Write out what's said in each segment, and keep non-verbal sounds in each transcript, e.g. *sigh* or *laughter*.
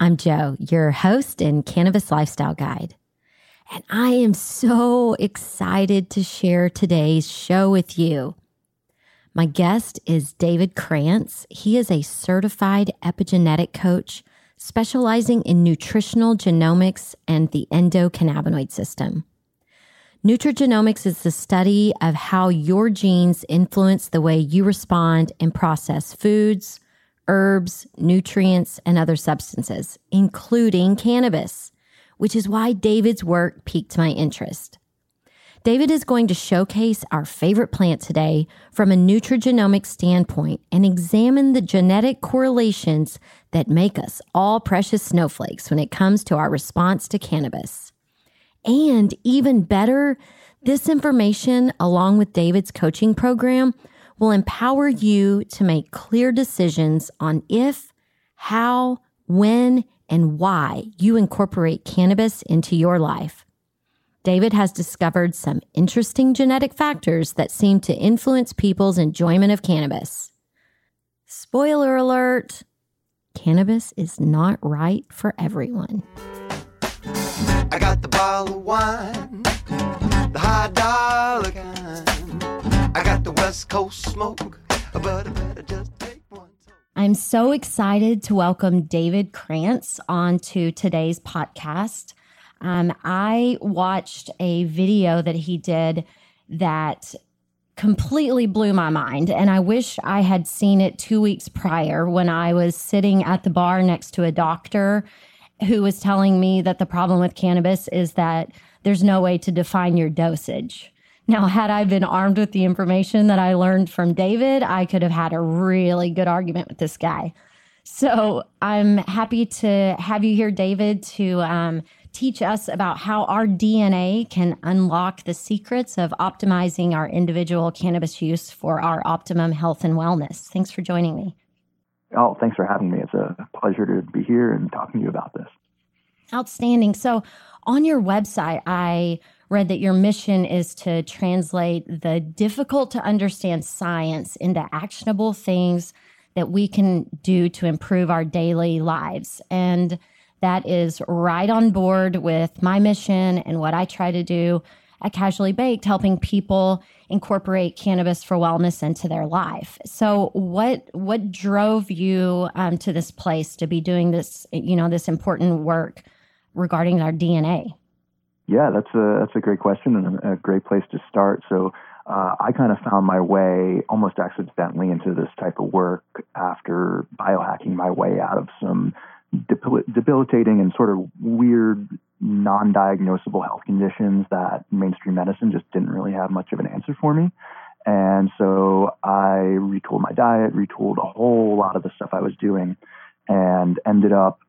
I'm Joe, your host and cannabis lifestyle guide. And I am so excited to share today's show with you. My guest is David Krantz. He is a certified epigenetic coach specializing in nutritional genomics and the endocannabinoid system. Nutrigenomics is the study of how your genes influence the way you respond and process foods, herbs, nutrients, and other substances, including cannabis, which is why David's work piqued my interest. David is going to showcase our favorite plant today from a nutrigenomic standpoint and examine the genetic correlations that make us all precious snowflakes when it comes to our response to cannabis. And even better, this information, along with David's coaching program, will empower you to make clear decisions on if, how, when, and why you incorporate cannabis into your life. David has discovered some interesting genetic factors that seem to influence people's enjoyment of cannabis. Spoiler alert cannabis is not right for everyone. I got the bottle of wine, the high dollar kind. I got the West Coast smoke, but I better just take one. I'm so excited to welcome David Krantz onto today's podcast. Um, I watched a video that he did that completely blew my mind. And I wish I had seen it two weeks prior when I was sitting at the bar next to a doctor who was telling me that the problem with cannabis is that there's no way to define your dosage. Now, had I been armed with the information that I learned from David, I could have had a really good argument with this guy. So I'm happy to have you here, David, to um, teach us about how our DNA can unlock the secrets of optimizing our individual cannabis use for our optimum health and wellness. Thanks for joining me. Oh, thanks for having me. It's a pleasure to be here and talking to you about this. Outstanding. So, on your website, I read that your mission is to translate the difficult to understand science into actionable things that we can do to improve our daily lives. And that is right on board with my mission and what I try to do at Casually Baked, helping people incorporate cannabis for wellness into their life. So, what what drove you um, to this place to be doing this? You know, this important work regarding our DNA. Yeah, that's a that's a great question and a, a great place to start. So uh, I kind of found my way almost accidentally into this type of work after biohacking my way out of some debilitating and sort of weird, non diagnosable health conditions that mainstream medicine just didn't really have much of an answer for me. And so I retooled my diet, retooled a whole lot of the stuff I was doing, and ended up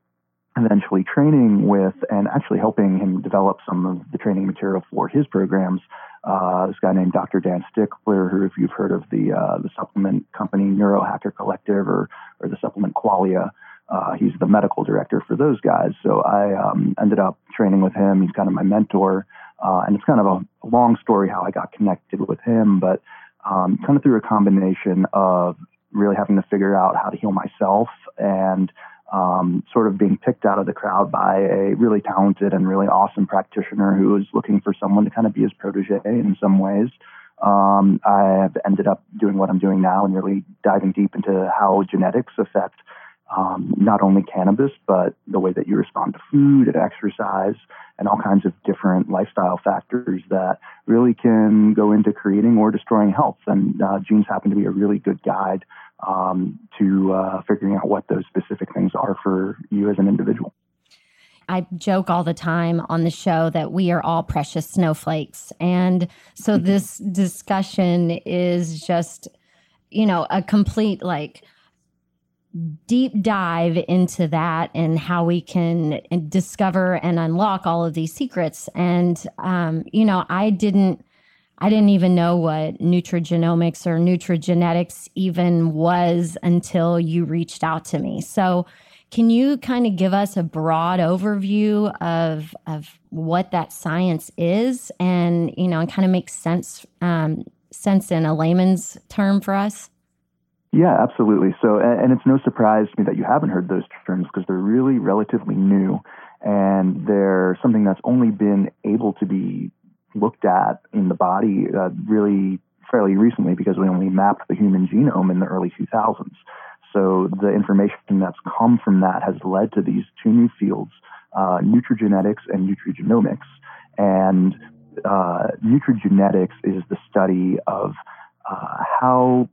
eventually training with and actually helping him develop some of the training material for his programs. Uh, this guy named Dr. Dan Stickler, who, if you've heard of the uh, the supplement company Neurohacker Collective or or the supplement Qualia, uh, he's the medical director for those guys. So I um, ended up training with him. He's kind of my mentor, uh, and it's kind of a long story how I got connected with him, but um, kind of through a combination of really having to figure out how to heal myself and um, sort of being picked out of the crowd by a really talented and really awesome practitioner who was looking for someone to kind of be his protege in some ways. Um, I have ended up doing what I'm doing now and really diving deep into how genetics affect um, not only cannabis, but the way that you respond to food and exercise and all kinds of different lifestyle factors that really can go into creating or destroying health. And uh, genes happen to be a really good guide um, to uh, figuring out what those specific things are for you as an individual. I joke all the time on the show that we are all precious snowflakes. And so *laughs* this discussion is just, you know, a complete like deep dive into that and how we can discover and unlock all of these secrets. And, um, you know, I didn't. I didn't even know what nutrigenomics or nutrigenetics even was until you reached out to me. So, can you kind of give us a broad overview of of what that science is, and you know, and kind of make sense um, sense in a layman's term for us? Yeah, absolutely. So, and it's no surprise to me that you haven't heard those terms because they're really relatively new and they're something that's only been able to be looked at in the body uh, really fairly recently because we only mapped the human genome in the early 2000s. So, the information that's come from that has led to these two new fields uh, nutrigenetics and nutrigenomics. And uh, nutrigenetics is the study of uh, how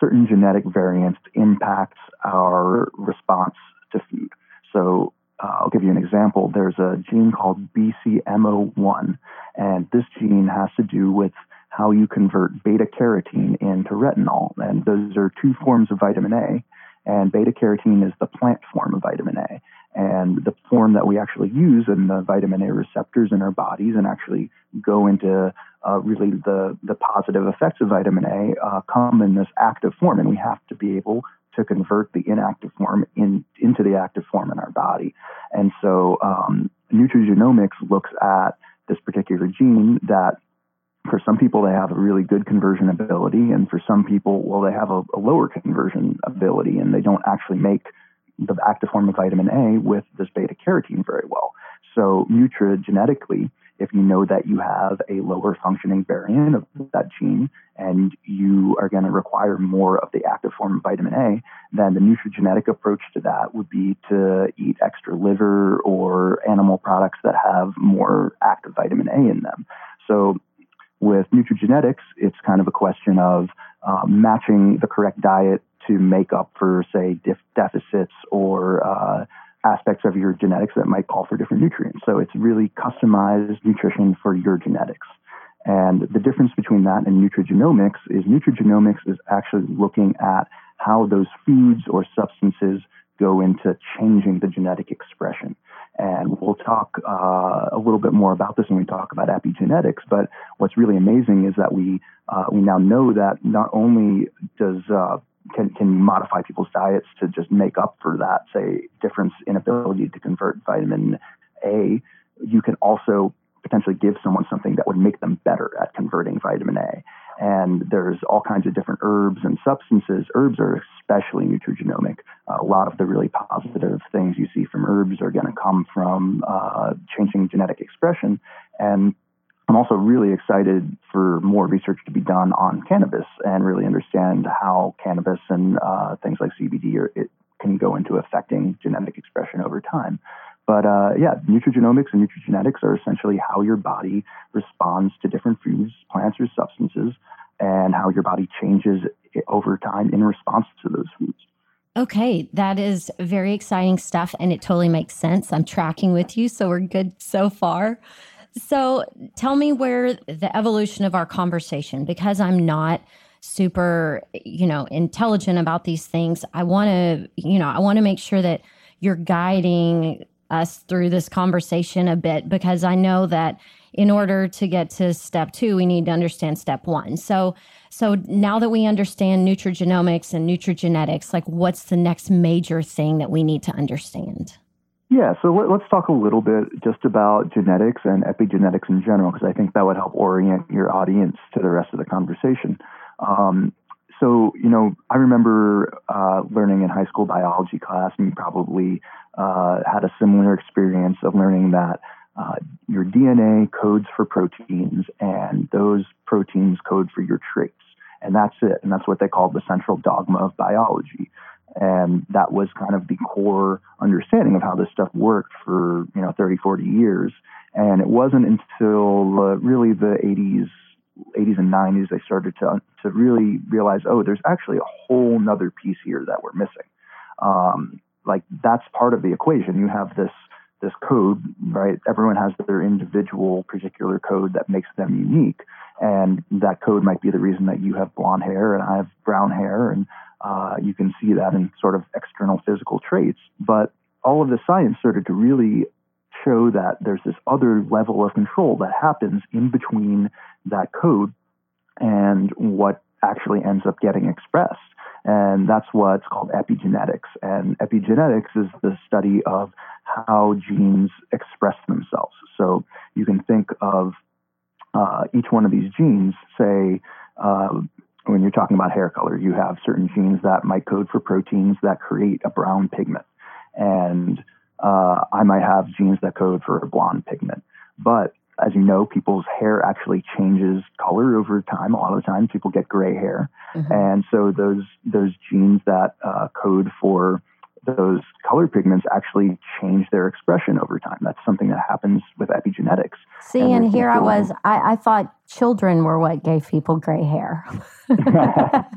certain genetic variants impacts our response to food. So uh, I'll give you an example. There's a gene called BCMO1, and this gene has to do with how you convert beta carotene into retinol. And those are two forms of vitamin A, and beta carotene is the plant form of vitamin A. And the form that we actually use in the vitamin A receptors in our bodies and actually go into uh, really the, the positive effects of vitamin A uh, come in this active form, and we have to be able to convert the inactive form in, into the active form in our body. And so, um, nutrigenomics looks at this particular gene that for some people they have a really good conversion ability, and for some people, well, they have a, a lower conversion ability, and they don't actually make the active form of vitamin A with this beta carotene very well. So, nutrigenetically, if you know that you have a lower functioning variant of that gene and you are going to require more of the active form of vitamin A, then the nutrigenetic approach to that would be to eat extra liver or animal products that have more active vitamin A in them. So with nutrigenetics, it's kind of a question of uh, matching the correct diet to make up for, say, def- deficits or uh, aspects of your genetics that might call for different nutrients. So it's really customized nutrition for your genetics. And the difference between that and nutrigenomics is nutrigenomics is actually looking at how those foods or substances go into changing the genetic expression. And we'll talk uh, a little bit more about this when we talk about epigenetics. But what's really amazing is that we uh, we now know that not only does uh, can can modify people's diets to just make up for that, say, difference in ability to convert vitamin A. You can also potentially give someone something that would make them better at converting vitamin A. And there's all kinds of different herbs and substances. Herbs are especially nutrigenomic. A lot of the really positive things you see from herbs are going to come from uh, changing genetic expression. And I'm also really excited for more research to be done on cannabis and really understand how cannabis and uh, things like CBD are, it can go into affecting genetic expression over time. But uh, yeah, nutrigenomics and nutrigenetics are essentially how your body responds to different foods, plants, or substances, and how your body changes over time in response to those foods. Okay, that is very exciting stuff and it totally makes sense. I'm tracking with you, so we're good so far. So, tell me where the evolution of our conversation because I'm not super, you know, intelligent about these things. I want to, you know, I want to make sure that you're guiding us through this conversation a bit because I know that in order to get to step 2 we need to understand step 1. So so now that we understand nutrigenomics and nutrigenetics like what's the next major thing that we need to understand? Yeah, so let, us talk a little bit just about genetics and epigenetics in general, because I think that would help orient your audience to the rest of the conversation. Um, so, you know, I remember uh, learning in high school biology class, and you probably uh, had a similar experience of learning that uh, your DNA codes for proteins, and those proteins code for your traits. And that's it. And that's what they call the central dogma of biology. And that was kind of the core understanding of how this stuff worked for, you know, 30, 40 years. And it wasn't until uh, really the 80s 80s and 90s, they started to to really realize, oh, there's actually a whole nother piece here that we're missing. Um, like that's part of the equation. You have this this code, right? Everyone has their individual particular code that makes them unique, and that code might be the reason that you have blonde hair and I have brown hair, and uh, you can see that in sort of external physical traits. But all of the science started to really show that there's this other level of control that happens in between that code and what actually ends up getting expressed. And that's what's called epigenetics. And epigenetics is the study of how genes express themselves. So you can think of uh, each one of these genes, say, uh, when you're talking about hair color, you have certain genes that might code for proteins that create a brown pigment. And uh, I might have genes that code for a blonde pigment. But as you know, people's hair actually changes color over time. A lot of the time, people get gray hair, mm-hmm. and so those those genes that uh, code for those color pigments actually change their expression over time. That's something that happens with epigenetics. See, and, and here I was, I, I thought children were what gave people gray hair. *laughs*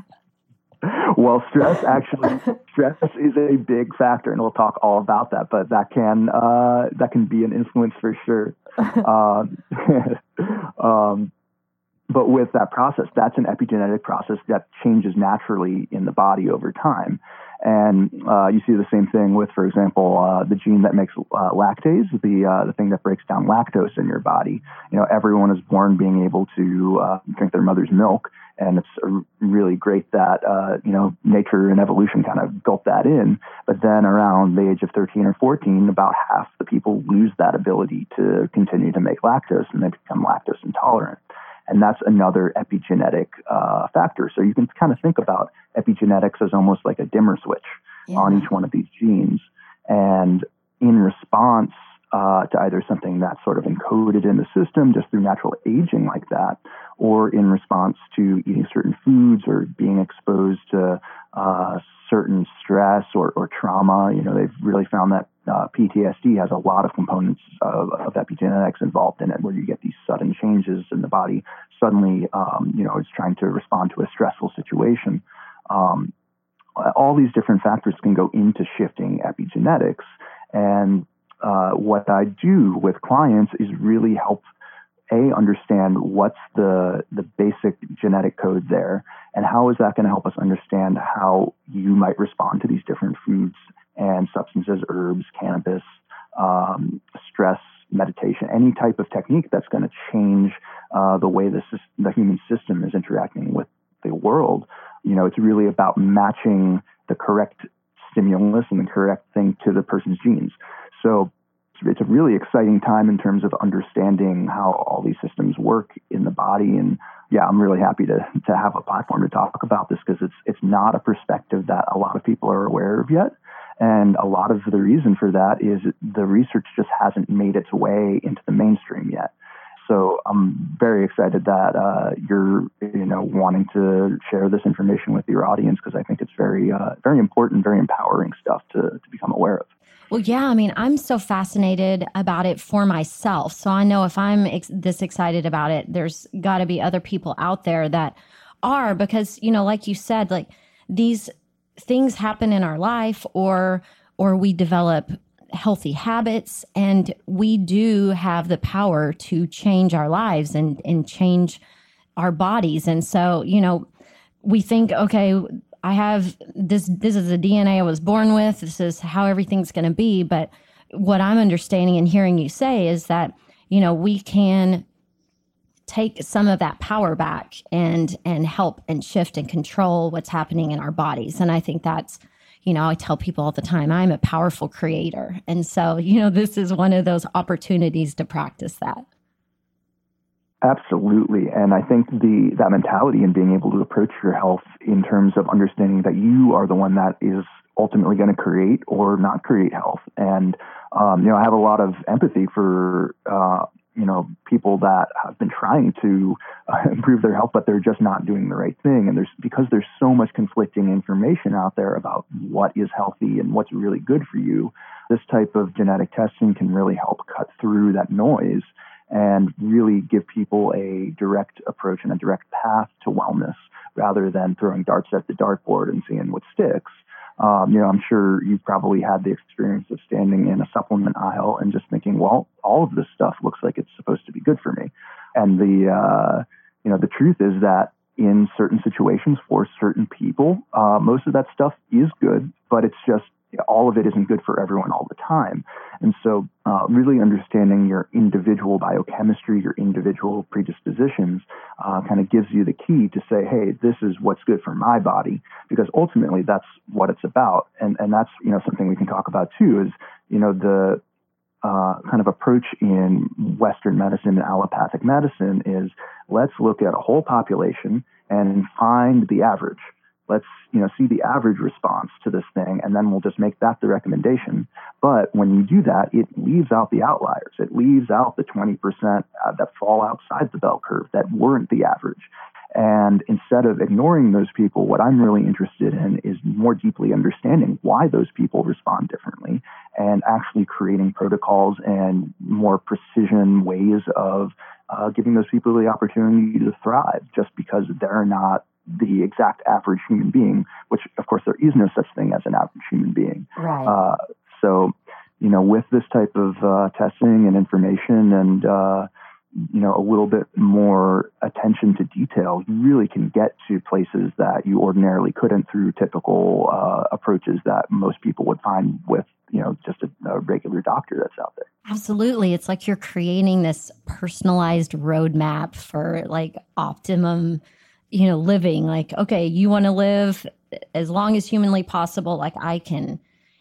well, stress actually stress is a big factor, and we'll talk all about that. But that can uh, that can be an influence for sure. *laughs* um, *laughs* um, but with that process, that's an epigenetic process that changes naturally in the body over time. And uh, you see the same thing with, for example, uh, the gene that makes uh, lactase, the uh, the thing that breaks down lactose in your body. You know, everyone is born being able to uh, drink their mother's milk, and it's really great that uh, you know nature and evolution kind of built that in. But then around the age of 13 or 14, about half the people lose that ability to continue to make lactose, and they become lactose intolerant and that's another epigenetic uh, factor. So you can kind of think about epigenetics as almost like a dimmer switch yeah. on each one of these genes, and in response uh, to either something that's sort of encoded in the system just through natural aging like that, or in response to eating certain foods or being exposed to uh, certain stress or, or trauma. You know, they've really found that uh, PTSD has a lot of components of, of, epigenetics involved in it, where you get these sudden changes in the body. Suddenly, um, you know, it's trying to respond to a stressful situation. Um, all these different factors can go into shifting epigenetics. And uh, what I do with clients is really help a understand what's the the basic genetic code there and how is that going to help us understand how you might respond to these different foods and substances herbs cannabis um, stress meditation any type of technique that's going to change uh, the way the, the human system is interacting with the world. You know it's really about matching the correct stimulus and the correct thing to the person's genes. So it's a really exciting time in terms of understanding how all these systems work in the body. And yeah, I'm really happy to to have a platform to talk about this because it's it's not a perspective that a lot of people are aware of yet. And a lot of the reason for that is the research just hasn't made its way into the mainstream yet. So I'm very excited that uh, you're, you know, wanting to share this information with your audience because I think it's very, uh, very important, very empowering stuff to, to become aware of. Well, yeah. I mean, I'm so fascinated about it for myself. So I know if I'm ex- this excited about it, there's got to be other people out there that are because, you know, like you said, like these things happen in our life or or we develop healthy habits and we do have the power to change our lives and and change our bodies and so you know we think okay i have this this is the dna i was born with this is how everything's going to be but what i'm understanding and hearing you say is that you know we can take some of that power back and and help and shift and control what's happening in our bodies and i think that's you know, I tell people all the time, I'm a powerful creator. And so, you know, this is one of those opportunities to practice that. Absolutely. And I think the that mentality and being able to approach your health in terms of understanding that you are the one that is ultimately going to create or not create health. And um, you know, I have a lot of empathy for uh, you know people that have been trying to uh, *laughs* improve their health but they're just not doing the right thing and there's because there's so much conflicting information out there about what is healthy and what's really good for you this type of genetic testing can really help cut through that noise and really give people a direct approach and a direct path to wellness rather than throwing darts at the dartboard and seeing what sticks um, you know, I'm sure you've probably had the experience of standing in a supplement aisle and just thinking, well, all of this stuff looks like it's supposed to be good for me. And the, uh, you know, the truth is that in certain situations for certain people, uh, most of that stuff is good, but it's just all of it isn't good for everyone all the time. And so, uh, really understanding your individual biochemistry, your individual predispositions, uh, kind of gives you the key to say, hey, this is what's good for my body, because ultimately that's what it's about. And, and that's, you know, something we can talk about too is, you know, the, uh, kind of approach in Western medicine and allopathic medicine is let's look at a whole population and find the average let's you know see the average response to this thing and then we'll just make that the recommendation. But when you do that it leaves out the outliers. It leaves out the 20% uh, that fall outside the bell curve that weren't the average. And instead of ignoring those people what i'm really interested in is more deeply understanding why those people respond differently and actually creating protocols and more precision ways of uh, giving those people the opportunity to thrive just because they're not the exact average human being, which of course there is no such thing as an average human being. Right. Uh, so, you know, with this type of uh, testing and information and, uh, you know, a little bit more attention to detail, you really can get to places that you ordinarily couldn't through typical uh, approaches that most people would find with, you know, just a, a regular doctor that's out there. Absolutely. It's like you're creating this personalized roadmap for like optimum you know, living like, okay, you want to live as long as humanly possible. Like I can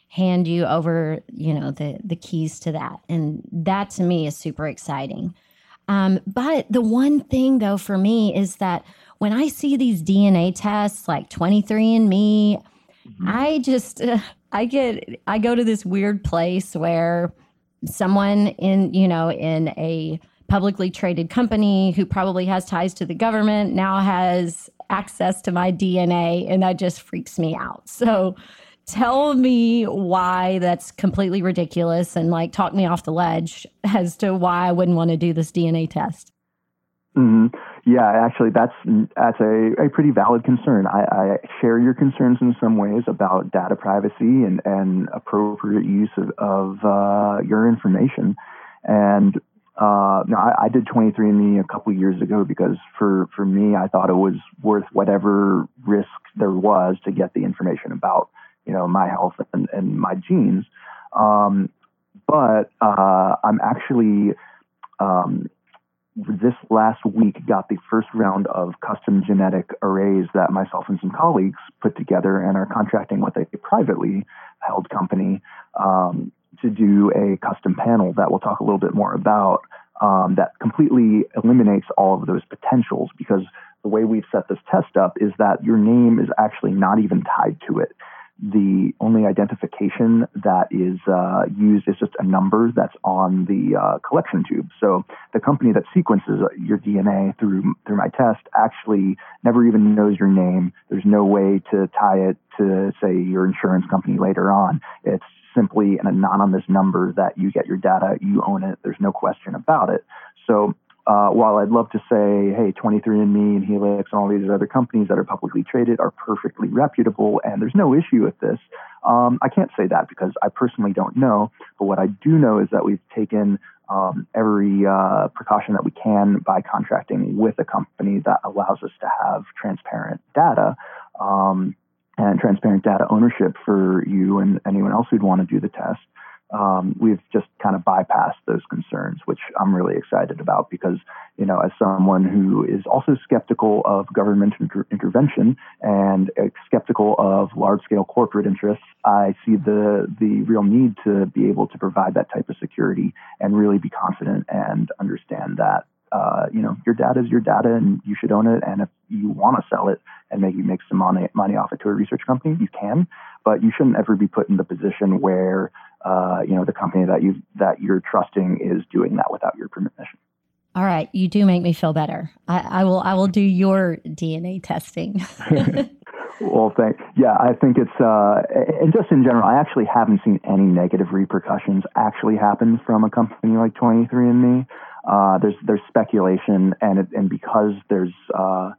hand you over, you know, the, the keys to that. And that to me is super exciting. Um, but the one thing though, for me is that when I see these DNA tests like 23andMe, mm-hmm. I just, uh, *laughs* I get, I go to this weird place where someone in, you know, in a, publicly traded company who probably has ties to the government now has access to my DNA, and that just freaks me out. So tell me why that's completely ridiculous and like talk me off the ledge as to why I wouldn't want to do this DNA test. Mm-hmm. Yeah, actually, that's that's a, a pretty valid concern. I, I, share your concerns in some ways about data privacy and, and appropriate use of, of uh, your information. And uh, no, I, I did 23andMe a couple years ago because for, for me, I thought it was worth whatever risk there was to get the information about, you know, my health and, and my genes. Um, but uh, I'm actually um, this last week got the first round of custom genetic arrays that myself and some colleagues put together and are contracting with a privately held company um, to do a custom panel that we'll talk a little bit more about um, that completely eliminates all of those potentials because the way we've set this test up is that your name is actually not even tied to it. The only identification that is uh, used is just a number that's on the uh, collection tube. So the company that sequences your DNA through through my test actually never even knows your name. There's no way to tie it to say your insurance company later on. It's simply an anonymous number that you get your data, you own it, there's no question about it. So uh, while I'd love to say, hey, 23andMe and Helix and all these other companies that are publicly traded are perfectly reputable and there's no issue with this, um, I can't say that because I personally don't know. But what I do know is that we've taken um, every uh, precaution that we can by contracting with a company that allows us to have transparent data. Um, and transparent data ownership for you and anyone else who'd want to do the test um, we've just kind of bypassed those concerns, which I'm really excited about because, you know, as someone who is also skeptical of government inter- intervention and skeptical of large scale corporate interests, I see the, the real need to be able to provide that type of security and really be confident and understand that. Uh, you know, your data is your data, and you should own it. And if you want to sell it and maybe make some money, money off it to a research company, you can. But you shouldn't ever be put in the position where uh, you know, the company that you that you're trusting is doing that without your permission. All right, you do make me feel better. I, I will I will do your DNA testing. *laughs* well, thank yeah. I think it's uh, and just in general, I actually haven't seen any negative repercussions actually happen from a company like 23andMe. Uh, there's there's speculation, and it, and because there's uh,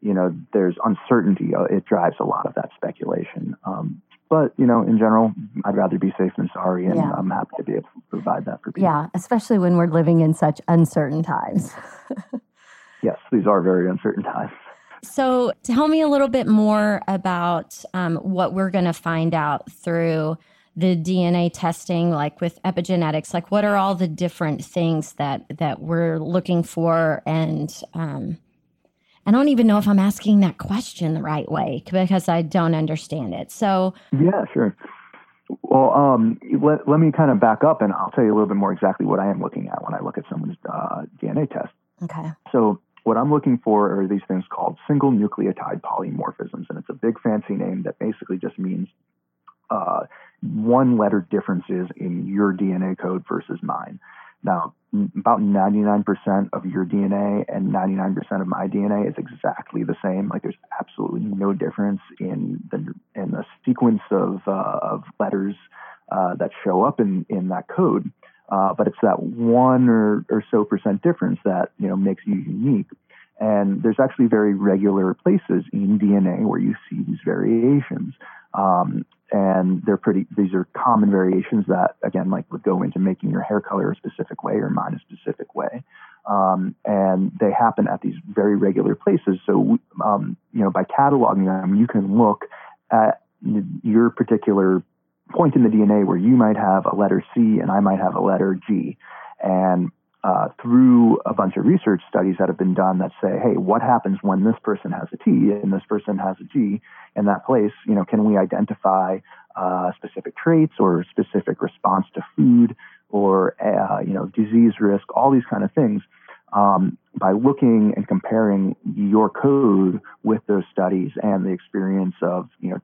you know there's uncertainty, uh, it drives a lot of that speculation. Um, but you know, in general, I'd rather be safe than sorry, and yeah. I'm happy to be able to provide that for people. Yeah, especially when we're living in such uncertain times. *laughs* yes, these are very uncertain times. So, tell me a little bit more about um, what we're going to find out through the DNA testing, like with epigenetics. Like, what are all the different things that that we're looking for, and um, I don't even know if I'm asking that question the right way because I don't understand it. So, yeah, sure. Well, um, let, let me kind of back up and I'll tell you a little bit more exactly what I am looking at when I look at someone's uh, DNA test. Okay. So, what I'm looking for are these things called single nucleotide polymorphisms, and it's a big fancy name that basically just means uh, one letter differences in your DNA code versus mine. Now, about 99% of your DNA and 99% of my DNA is exactly the same. Like there's absolutely no difference in the in the sequence of uh, of letters uh, that show up in in that code. Uh, but it's that one or, or so percent difference that you know makes you unique. And there's actually very regular places in DNA where you see these variations. Um, and they're pretty these are common variations that again like would go into making your hair color a specific way or mine a specific way. Um, and they happen at these very regular places. So um, you know by cataloging them you can look at your particular point in the dna where you might have a letter c and i might have a letter g. And uh, through a bunch of research studies that have been done that say, hey, what happens when this person has a T and this person has a G in that place? You know, can we identify uh, specific traits or specific response to food or uh, you know disease risk, all these kind of things. Um, by looking and comparing your code with those studies and the experience of you know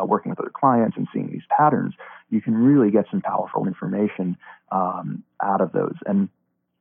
uh, working with other clients and seeing these patterns, you can really get some powerful information um, out of those. And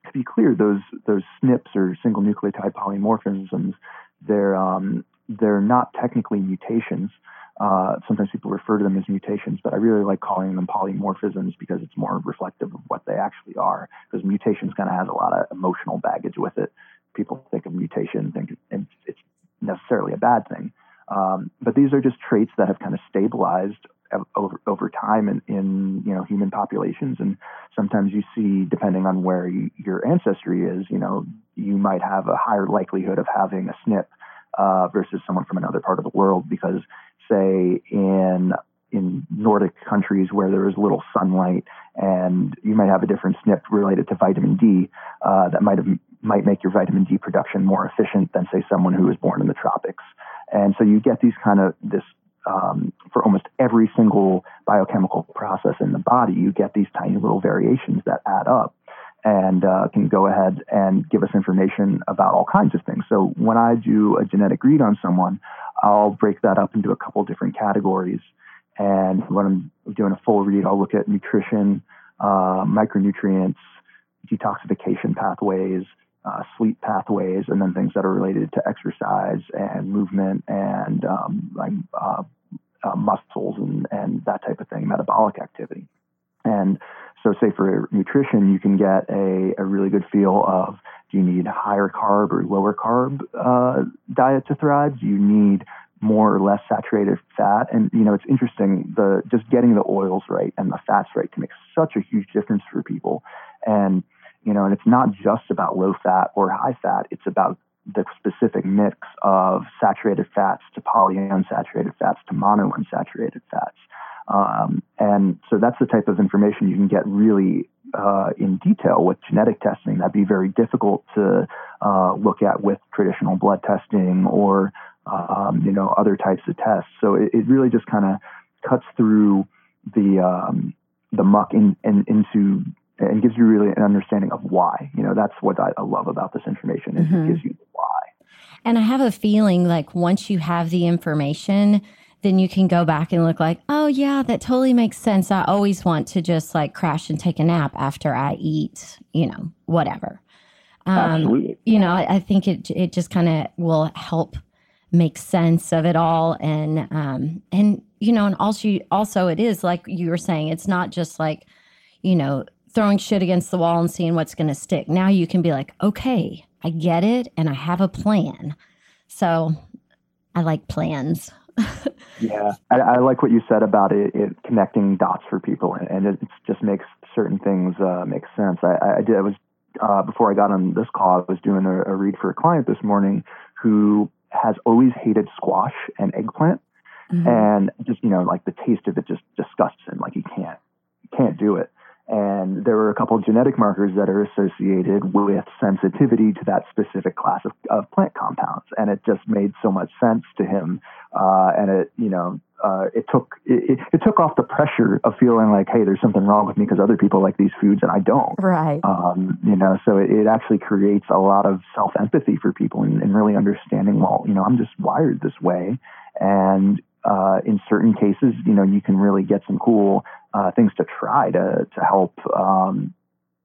to be clear, those those SNPs or single nucleotide polymorphisms, they're um, they're not technically mutations. Uh, sometimes people refer to them as mutations, but I really like calling them polymorphisms because it's more reflective of what they actually are. Because mutations kind of has a lot of emotional baggage with it. People think of mutation, think it's necessarily a bad thing. Um, but these are just traits that have kind of stabilized over over time in, in you know human populations. And sometimes you see depending on where you, your ancestry is you know you might have a higher likelihood of having a SNP uh, versus someone from another part of the world. Because say in in Nordic countries where there is little sunlight and you might have a different SNP related to vitamin D uh, that might have might make your vitamin D production more efficient than say someone who was born in the tropics. And so you get these kind of this um, for almost every single biochemical process in the body, you get these tiny little variations that add up and uh, can go ahead and give us information about all kinds of things. So when I do a genetic read on someone, I'll break that up into a couple different categories. And when I'm doing a full read, I'll look at nutrition, uh, micronutrients, detoxification pathways, uh, sleep pathways, and then things that are related to exercise and movement and um, like uh, uh, muscles and, and that type of thing, metabolic activity. And so, say for nutrition, you can get a, a really good feel of Do you need higher carb or lower carb uh, diet to thrive? Do you need more or less saturated fat? And you know, it's interesting. The just getting the oils right and the fats right can make such a huge difference for people. And you know, and it's not just about low fat or high fat. It's about the specific mix of saturated fats to polyunsaturated fats to monounsaturated fats. Um, and so that's the type of information you can get really uh, in detail with genetic testing. That'd be very difficult to uh, look at with traditional blood testing or um, you know other types of tests. So it, it really just kind of cuts through the um, the muck in, in, into and gives you really an understanding of why. You know, that's what I, I love about this information is mm-hmm. it gives you the why. And I have a feeling like once you have the information, then you can go back and look like, oh yeah, that totally makes sense. I always want to just like crash and take a nap after I eat, you know, whatever. Um, Absolutely. You know, I, I think it it just kind of will help make sense of it all, and um, and you know, and also also it is like you were saying, it's not just like, you know, throwing shit against the wall and seeing what's going to stick. Now you can be like, okay, I get it and I have a plan. So I like plans. *laughs* yeah, I, I, like what you said about it, it connecting dots for people, and it just makes certain things uh, make sense. I, I did. I was uh, before I got on this call. I was doing a, a read for a client this morning who has always hated squash and eggplant, mm-hmm. and just you know, like the taste of it just disgusts him. Like he can't can't do it. And there were a couple of genetic markers that are associated with sensitivity to that specific class of, of plant compounds. And it just made so much sense to him. Uh, and it, you know, uh, it took it, it, took off the pressure of feeling like, hey, there's something wrong with me because other people like these foods and I don't. Right. Um, you know, so it, it, actually creates a lot of self empathy for people and, and, really understanding. Well, you know, I'm just wired this way, and uh, in certain cases, you know, you can really get some cool uh, things to try to to help um,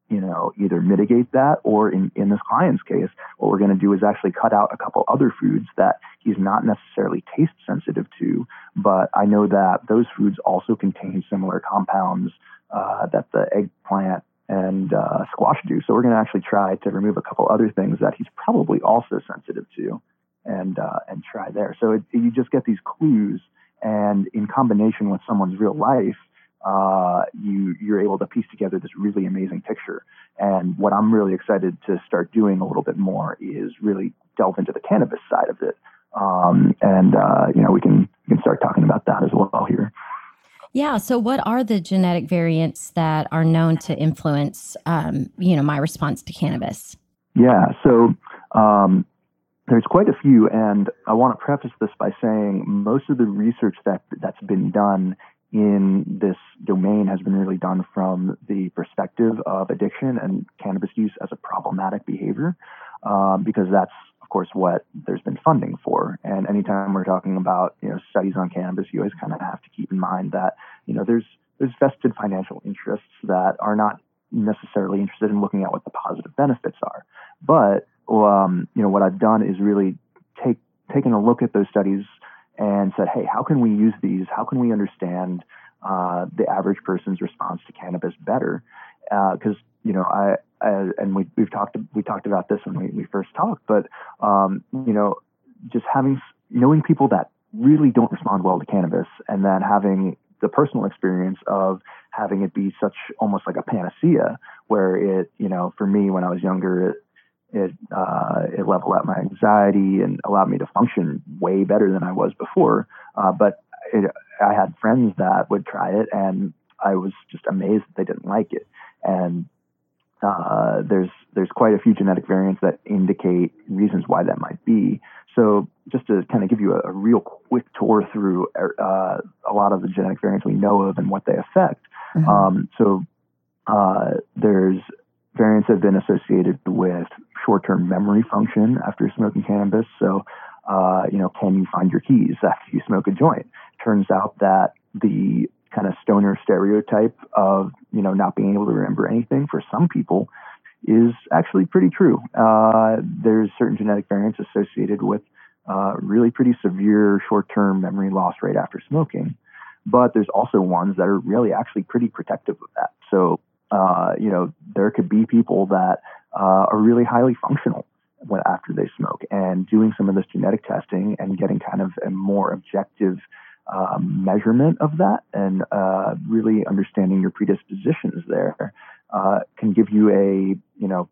you know either mitigate that or in in this client's case what we're going to do is actually cut out a couple other foods that he's not necessarily taste sensitive to but i know that those foods also contain similar compounds uh, that the eggplant and uh, squash do. So we're going to actually try to remove a couple other things that he's probably also sensitive to and uh, and try there so it, you just get these clues and in combination with someone's real life uh, you you're able to piece together this really amazing picture. And what I'm really excited to start doing a little bit more is really delve into the cannabis side of it. Um, and uh, you know we can we can start talking about that as well here. Yeah. So, what are the genetic variants that are known to influence, um, you know, my response to cannabis? Yeah. So, um, there's quite a few, and I want to preface this by saying most of the research that that's been done in this domain has been really done from the perspective of addiction and cannabis use as a problematic behavior, um, because that's of course what there's been funding for. And anytime we're talking about you know studies on cannabis, you always kind of have to keep in mind that you know there's there's vested financial interests that are not necessarily interested in looking at what the positive benefits are. But um, you know what I've done is really take taken a look at those studies and said, hey, how can we use these? How can we understand uh, the average person's response to cannabis better? Because uh, you know, I, I and we, we've talked we talked about this when we, we first talked, but um, you know, just having knowing people that really don't respond well to cannabis, and then having the personal experience of having it be such almost like a panacea, where it, you know, for me when I was younger, it, uh, it leveled out my anxiety and allowed me to function way better than I was before. Uh, but it, I had friends that would try it, and I was just amazed that they didn't like it. And uh, there's there's quite a few genetic variants that indicate reasons why that might be. So just to kind of give you a, a real quick tour through uh, a lot of the genetic variants we know of and what they affect. Mm-hmm. Um, so uh, there's variants have been associated with short-term memory function after smoking cannabis. So, uh, you know, can you find your keys after you smoke a joint? Turns out that the kind of stoner stereotype of you know not being able to remember anything for some people is actually pretty true. Uh, there's certain genetic variants associated with uh, really pretty severe short-term memory loss rate after smoking, but there's also ones that are really actually pretty protective of that. So uh, you know, there could be people that uh, are really highly functional when after they smoke. And doing some of this genetic testing and getting kind of a more objective um, measurement of that and uh, really understanding your predispositions there uh, can give you a you know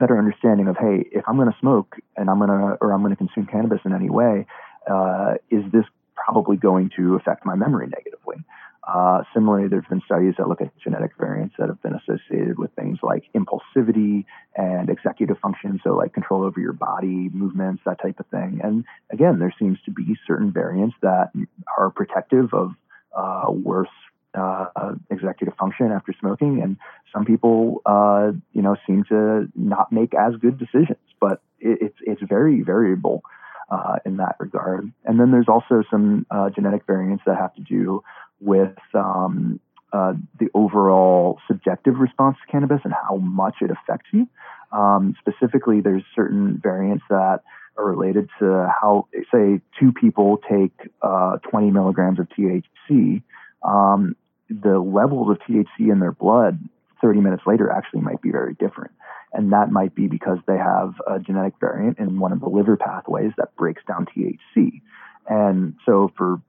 better understanding of hey if I'm going to smoke and I'm going to or I'm going to consume cannabis in any way uh, is this probably going to affect my memory negatively uh, similarly, there's been studies that look at genetic variants that have been associated with things like impulsivity and executive function, so like control over your body, movements, that type of thing. And again, there seems to be certain variants that are protective of uh, worse uh, executive function after smoking, and some people, uh, you know, seem to not make as good decisions. But it, it's it's very variable. Uh, in that regard. And then there's also some uh, genetic variants that have to do with um, uh, the overall subjective response to cannabis and how much it affects you. Um, specifically, there's certain variants that are related to how, say, two people take uh, 20 milligrams of THC. Um, the levels of THC in their blood 30 minutes later actually might be very different. And that might be because they have a genetic variant in one of the liver pathways that breaks down THC. And so for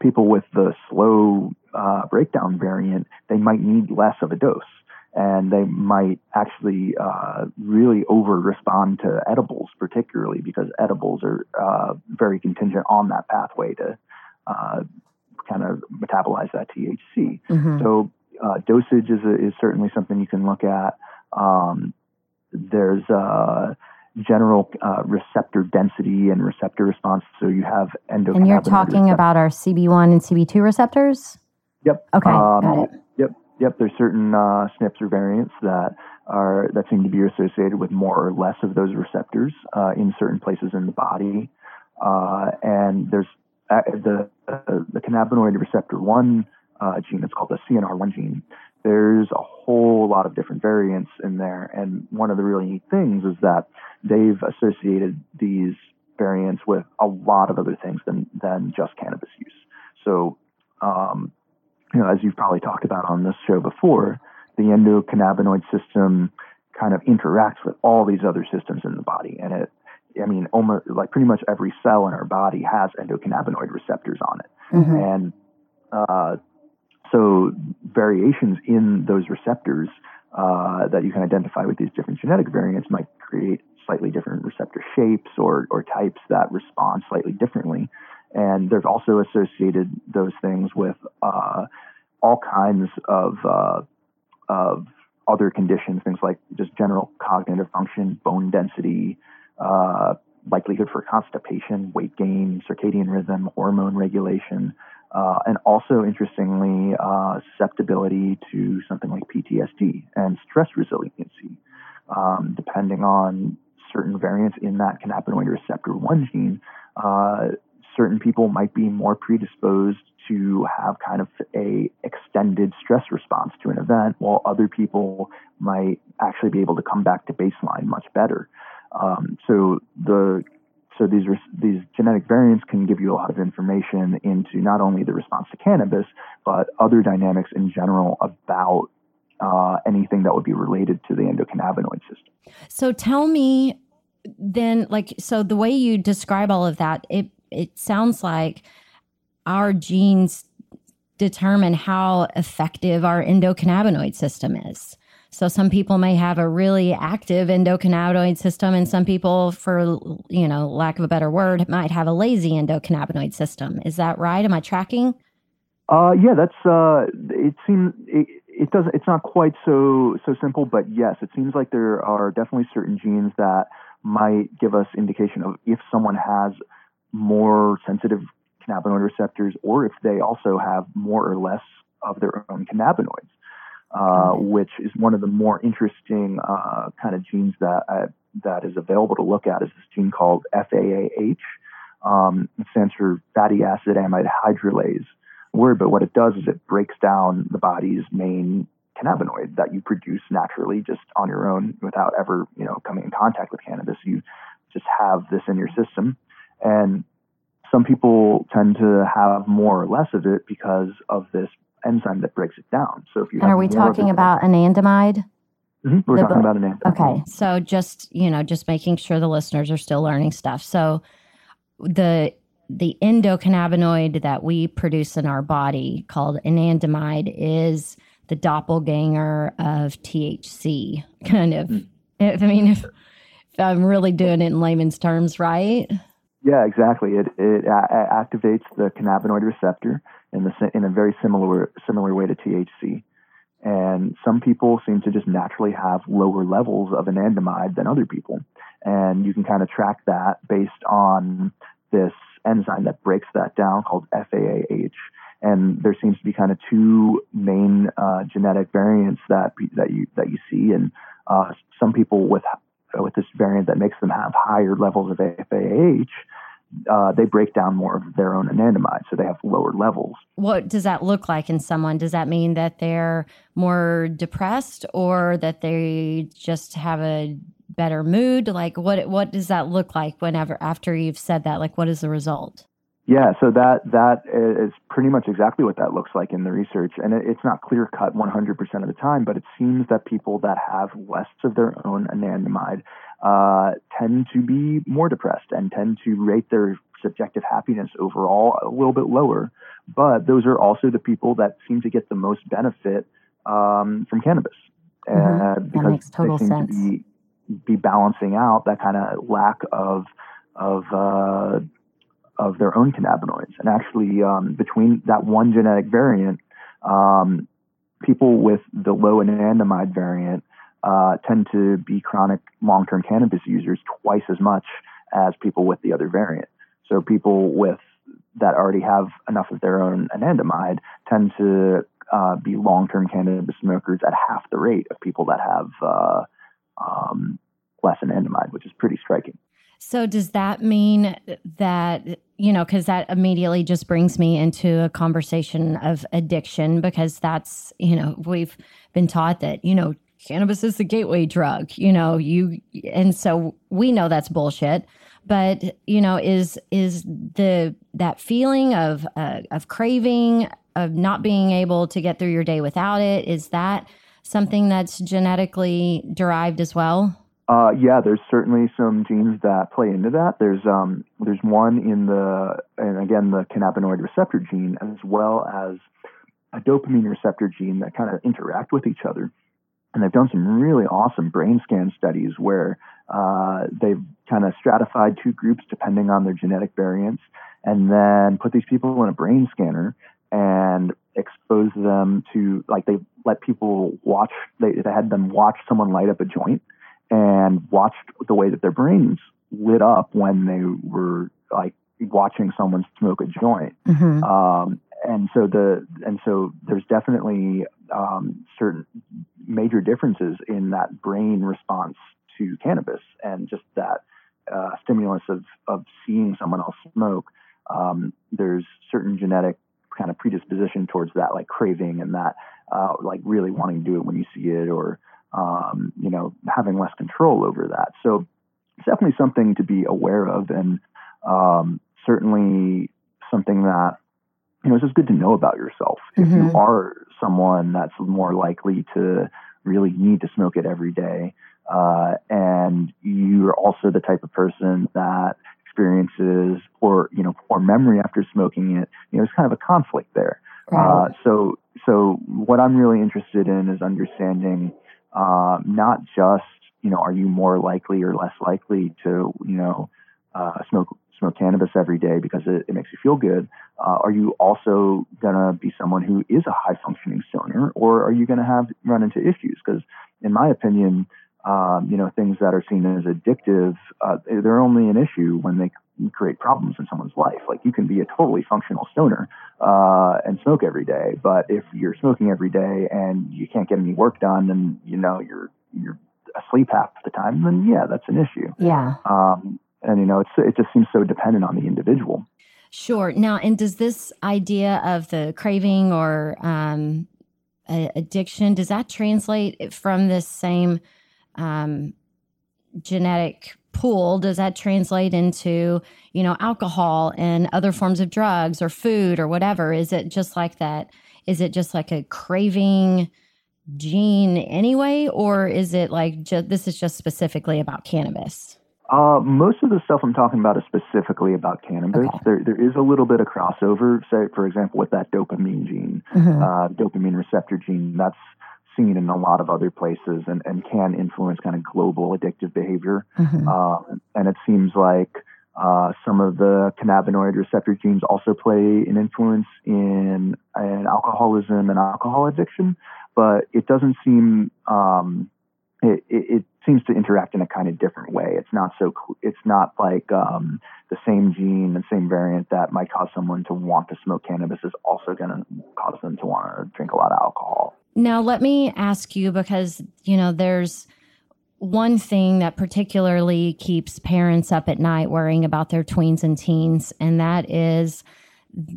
people with the slow uh, breakdown variant, they might need less of a dose. And they might actually uh, really over respond to edibles, particularly because edibles are uh, very contingent on that pathway to uh, kind of metabolize that THC. Mm-hmm. So, uh, dosage is, a, is certainly something you can look at. Um, there's uh, general uh, receptor density and receptor response. So you have endocannabinoid. And you're talking about our CB1 and CB2 receptors? Yep. Okay. Um, got it. Yep. Yep. There's certain uh, SNPs or variants that are that seem to be associated with more or less of those receptors uh, in certain places in the body. Uh, and there's uh, the the cannabinoid receptor one uh, gene. It's called the CNR1 gene there's a whole lot of different variants in there. And one of the really neat things is that they've associated these variants with a lot of other things than, than just cannabis use. So, um, you know, as you've probably talked about on this show before, the endocannabinoid system kind of interacts with all these other systems in the body. And it, I mean, almost like pretty much every cell in our body has endocannabinoid receptors on it. Mm-hmm. And uh, so variations in those receptors uh, that you can identify with these different genetic variants might create slightly different receptor shapes or, or types that respond slightly differently. And they've also associated those things with uh, all kinds of, uh, of other conditions, things like just general cognitive function, bone density, uh, likelihood for constipation, weight gain, circadian rhythm, hormone regulation, uh, and also, interestingly, uh, susceptibility to something like PTSD and stress resiliency, um, depending on certain variants in that cannabinoid receptor 1 gene. Uh, certain people might be more predisposed to have kind of a extended stress response to an event, while other people might actually be able to come back to baseline much better. Um, so the so these these genetic variants can give you a lot of information into not only the response to cannabis, but other dynamics in general about uh, anything that would be related to the endocannabinoid system. So tell me then, like, so the way you describe all of that, it it sounds like our genes determine how effective our endocannabinoid system is. So some people may have a really active endocannabinoid system and some people for you know lack of a better word might have a lazy endocannabinoid system. Is that right? Am I tracking? Uh, yeah, that's uh, it seems it, it doesn't it's not quite so so simple, but yes, it seems like there are definitely certain genes that might give us indication of if someone has more sensitive cannabinoid receptors or if they also have more or less of their own cannabinoids. Uh, which is one of the more interesting uh, kind of genes that uh, that is available to look at. Is this gene called FAAH? Um, it stands for fatty acid amide hydrolase word, but what it does is it breaks down the body's main cannabinoid that you produce naturally just on your own without ever you know coming in contact with cannabis. You just have this in your system, and some people tend to have more or less of it because of this enzyme that breaks it down. So if you and are we talking about anandamide? Mhm. We're The talking about anandamide. Okay. So just, you know, just making sure the listeners are still learning stuff. So the the endocannabinoid that we produce in our body called anandamide is the doppelganger of THC kind of. If, *laughs* I mean if, if I'm really doing it in layman's terms, right? Yeah, exactly. It it a- activates the cannabinoid receptor in the in a very similar similar way to THC. And some people seem to just naturally have lower levels of anandamide than other people. And you can kind of track that based on this enzyme that breaks that down called FAAH. And there seems to be kind of two main uh, genetic variants that that you that you see, and uh, some people with with this variant that makes them have higher levels of FAAH, uh, they break down more of their own anandamide, so they have lower levels. What does that look like in someone? Does that mean that they're more depressed or that they just have a better mood? Like what what does that look like whenever after you've said that? Like what is the result? Yeah, so that that is pretty much exactly what that looks like in the research, and it, it's not clear cut 100% of the time, but it seems that people that have less of their own anandamide uh, tend to be more depressed and tend to rate their subjective happiness overall a little bit lower. But those are also the people that seem to get the most benefit um, from cannabis, Mhm. uh, because makes total they seem sense. to be be balancing out that kind of lack of of uh, of their own cannabinoids. And actually, um, between that one genetic variant, um, people with the low anandamide variant uh, tend to be chronic long-term cannabis users twice as much as people with the other variant. So people with that already have enough of their own anandamide tend to uh, be long-term cannabis smokers at half the rate of people that have uh, um, less anandamide, which is pretty striking. So does that mean that you know cuz that immediately just brings me into a conversation of addiction because that's you know we've been taught that you know cannabis is the gateway drug you know you and so we know that's bullshit. But you know is is the that feeling of uh, of craving of not being able to get through your day without it is that something that's genetically derived as well Uh, yeah, there's certainly some genes that play into that. There's um, there's one in the and again the cannabinoid receptor gene as well as a dopamine receptor gene that kind of interact with each other. And they've done some really awesome brain scan studies where uh, they've kind of stratified two groups depending on their genetic variants, and then put these people in a brain scanner and expose them to like they let people watch they, they had them watch someone light up a joint and watched the way that their brains lit up when they were like watching someone smoke a joint. mm-hmm. Um, and so the and so there's definitely um, certain major differences in that brain response to cannabis and just that uh, stimulus of of seeing someone else smoke. Um, there's certain genetic kind of predisposition towards that, like craving and that, uh, like really wanting to do it when you see it, or um, you know, having less control over that. So it's definitely something to be aware of, and um, certainly something that you know it's just good to know about yourself. If you Mhm. are someone that's more likely to really need to smoke it every day, uh, and you're also the type of person that experiences or you know, poor memory after smoking it, you know, there's kind of a conflict there. Uh, so, so what I'm really interested in is understanding uh, not just, you know, are you more likely or less likely to, you know, uh, smoke smoke cannabis every day because it, it makes you feel good. Uh, are you also gonna be someone who is a high functioning stoner, or are you gonna have run into issues? Because, in my opinion, um, you know, things that are seen as addictive, uh, they're only an issue when they create problems in someone's life. Like you can be a totally functional stoner uh, and smoke every day, but if you're smoking every day and you can't get any work done, and you know you're you're asleep half the time, then yeah, that's an issue. yeah Um, and you know, it's it just seems so dependent on the individual. Sure. Now, and does this idea of the craving or um, a- addiction does that translate from this same um, genetic pool? Does that translate into you know alcohol and other forms of drugs or food or whatever? Is it just like that? Is it just like a craving gene anyway, or is it like ju- this is just specifically about cannabis? Uh, most of the stuff I'm talking about is specifically about cannabis. Okay. There, there is a little bit of crossover. Say, for example, with that dopamine gene, Mhm. uh, dopamine receptor gene, that's seen in a lot of other places and, and can influence kind of global addictive behavior. Mhm. Uh, and it seems like uh, some of the cannabinoid receptor genes also play an influence in, in alcoholism and alcohol addiction, but it doesn't seem um, it, it, it seems to interact in a kind of different way. It's not so it's not like um, the same gene and same variant that might cause someone to want to smoke cannabis is also going to cause them to want to drink a lot of alcohol. Now, let me ask you because, you know, there's one thing that particularly keeps parents up at night worrying about their tweens and teens, and that is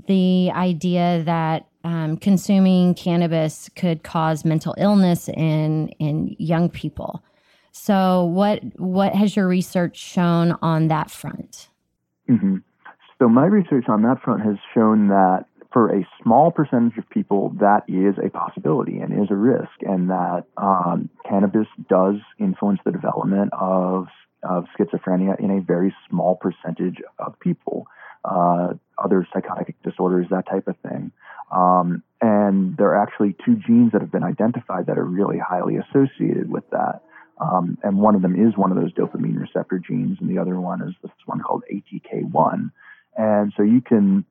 the idea that um, consuming cannabis could cause mental illness in in young people. So, what what has your research shown on that front? hmm So my research on that front has shown that for a small percentage of people, that is a possibility and is a risk, and that um, cannabis does influence the development of of schizophrenia in a very small percentage of people. Uh, other psychotic disorders, that type of thing. Um, and there are actually two genes that have been identified that are really highly associated with that. Um, and one of them is one of those dopamine receptor genes, and the other one is this one called AKT1. And so you can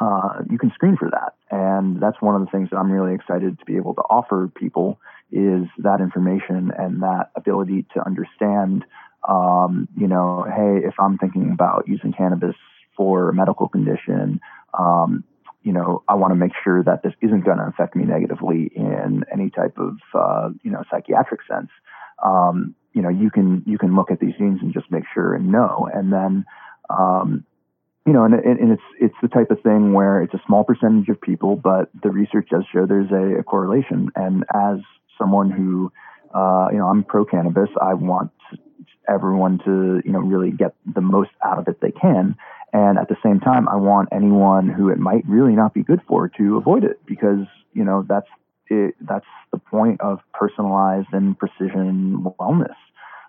uh, you can screen for that, and that's one of the things that I'm really excited to be able to offer people is that information and that ability to understand. Um, you know, hey, if I'm thinking about using cannabis for a medical condition, um, you know, I want to make sure that this isn't going to affect me negatively in any type of, uh, you know, psychiatric sense. Um, you know, you can you can look at these genes and just make sure and know, and then, um, you know, and, and it's it's the type of thing where it's a small percentage of people, but the research does show there's a, a correlation. And as someone who, uh, you know, I'm pro cannabis, I want everyone to, you know, really get the most out of it they can. And at the same time, I want anyone who it might really not be good for to avoid it because, you know, that's it, that's the point of personalized and precision wellness.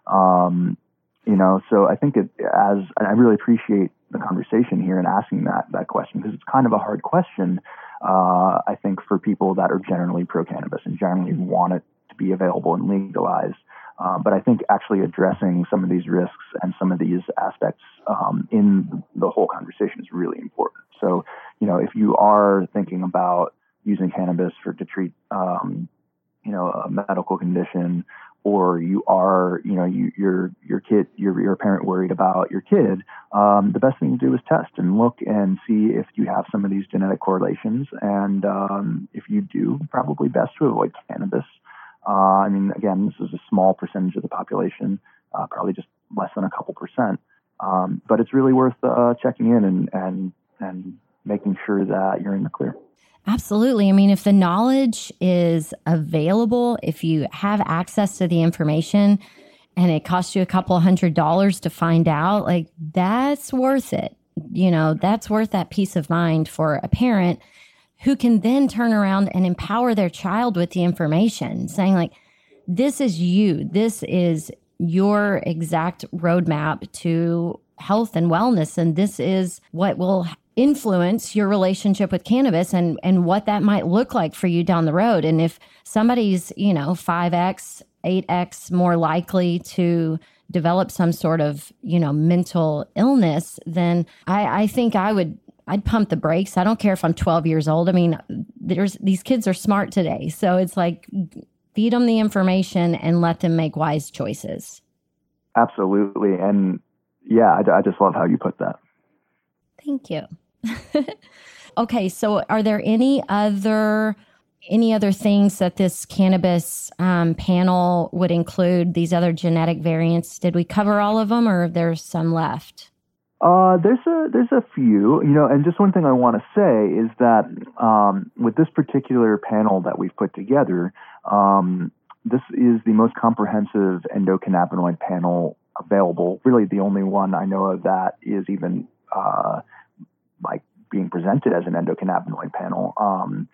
Um, you know, so I think it as I really appreciate the conversation here and asking that that question because it's kind of a hard question. Uh, I think for people that are generally pro cannabis and generally want it to be available and legalized. Um, but I think actually addressing some of these risks and some of these aspects um, in the whole conversation is really important. So, you know, if you are thinking about using cannabis for to treat, um, you know, a medical condition, or you are, you know, you, your your kid, your your parent worried about your kid, um, the best thing to do is test and look and see if you have some of these genetic correlations, and um, if you do, probably best to avoid cannabis. Uh, I mean, again, this is a small percentage of the population, uh, probably just less than a couple percent. Um, but it's really worth uh, checking in and, and and making sure that you're in the clear. Absolutely. I mean, if the knowledge is available, if you have access to the information and it costs you a couple hundred dollars to find out, like that's worth it. You know, that's worth that peace of mind for a parent who can then turn around and empower their child with the information, saying, like, this is you. This is your exact roadmap to health and wellness. And this is what will influence your relationship with cannabis and, and what that might look like for you down the road. And if somebody's, you know, 5x, 8x more likely to develop some sort of, you know, mental illness, then I, I think I would I'd pump the brakes. I don't care if I'm 12 years old. I mean, there's these kids are smart today. So it's like feed them the information and let them make wise choices. Absolutely. And yeah, I, I just love how you put that. Thank you. *laughs* okay, so are there any other any other things that this cannabis um, panel would include? These other genetic variants? Did we cover all of them, or there's some left? Uh, there's a there's a few, you know, and just one thing I want to say is that um, with this particular panel that we've put together, um, this is the most comprehensive endocannabinoid panel available. Really, the only one I know of that is even uh, like being presented as an endocannabinoid panel. Um,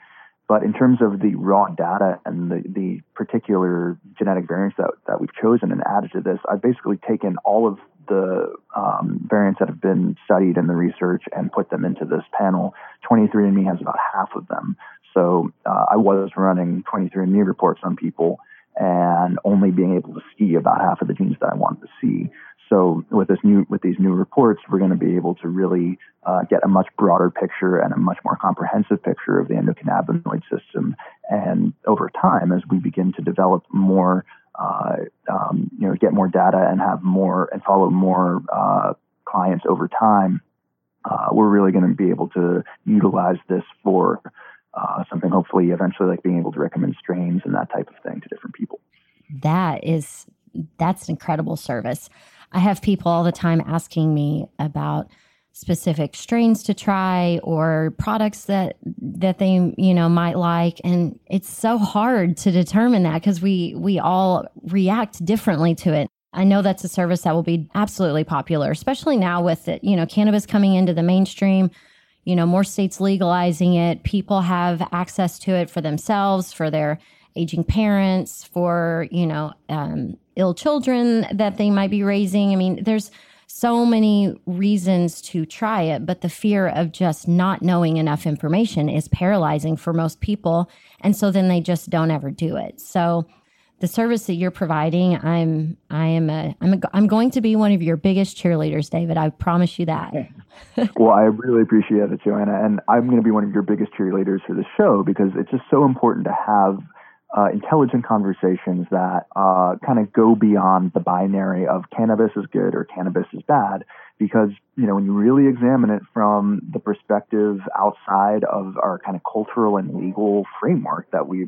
but in terms of the raw data and the, the particular genetic variants that, that we've chosen and added to this, I've basically taken all of the um, variants that have been studied in the research and put them into this panel. 23andMe has about half of them. So uh, I was running 23andMe reports on people and only being able to see about half of the genes that I wanted to see. So with this new with these new reports, we're going to be able to really uh, get a much broader picture and a much more comprehensive picture of the endocannabinoid system. And over time, as we begin to develop more, uh, um, you know, get more data and have more and follow more uh, clients over time, uh, we're really going to be able to utilize this for uh, something hopefully eventually like being able to recommend strains and that type of thing to different people. That is that's an incredible service. I have people all the time asking me about specific strains to try or products that that they you know might like. And it's so hard to determine that because we we all react differently to it. I know that's a service that will be absolutely popular especially now with it you know cannabis coming into the mainstream you know more states legalizing it. People have access to it for themselves for their aging parents for you know um, ill children that they might be raising. I mean, there's so many reasons to try it, but the fear of just not knowing enough information is paralyzing for most people. And so then they just don't ever do it. So the service that you're providing, I'm I am a I'm a, I'm going to be one of your biggest cheerleaders, David. I promise you that. *laughs* well, I really appreciate it, Joanna, and I'm going to be one of your biggest cheerleaders for the show because it's just so important to have uh, intelligent conversations that uh, kind of go beyond the binary of cannabis is good or cannabis is bad. Because, you know, when you really examine it from the perspective outside of our kind of cultural and legal framework that we,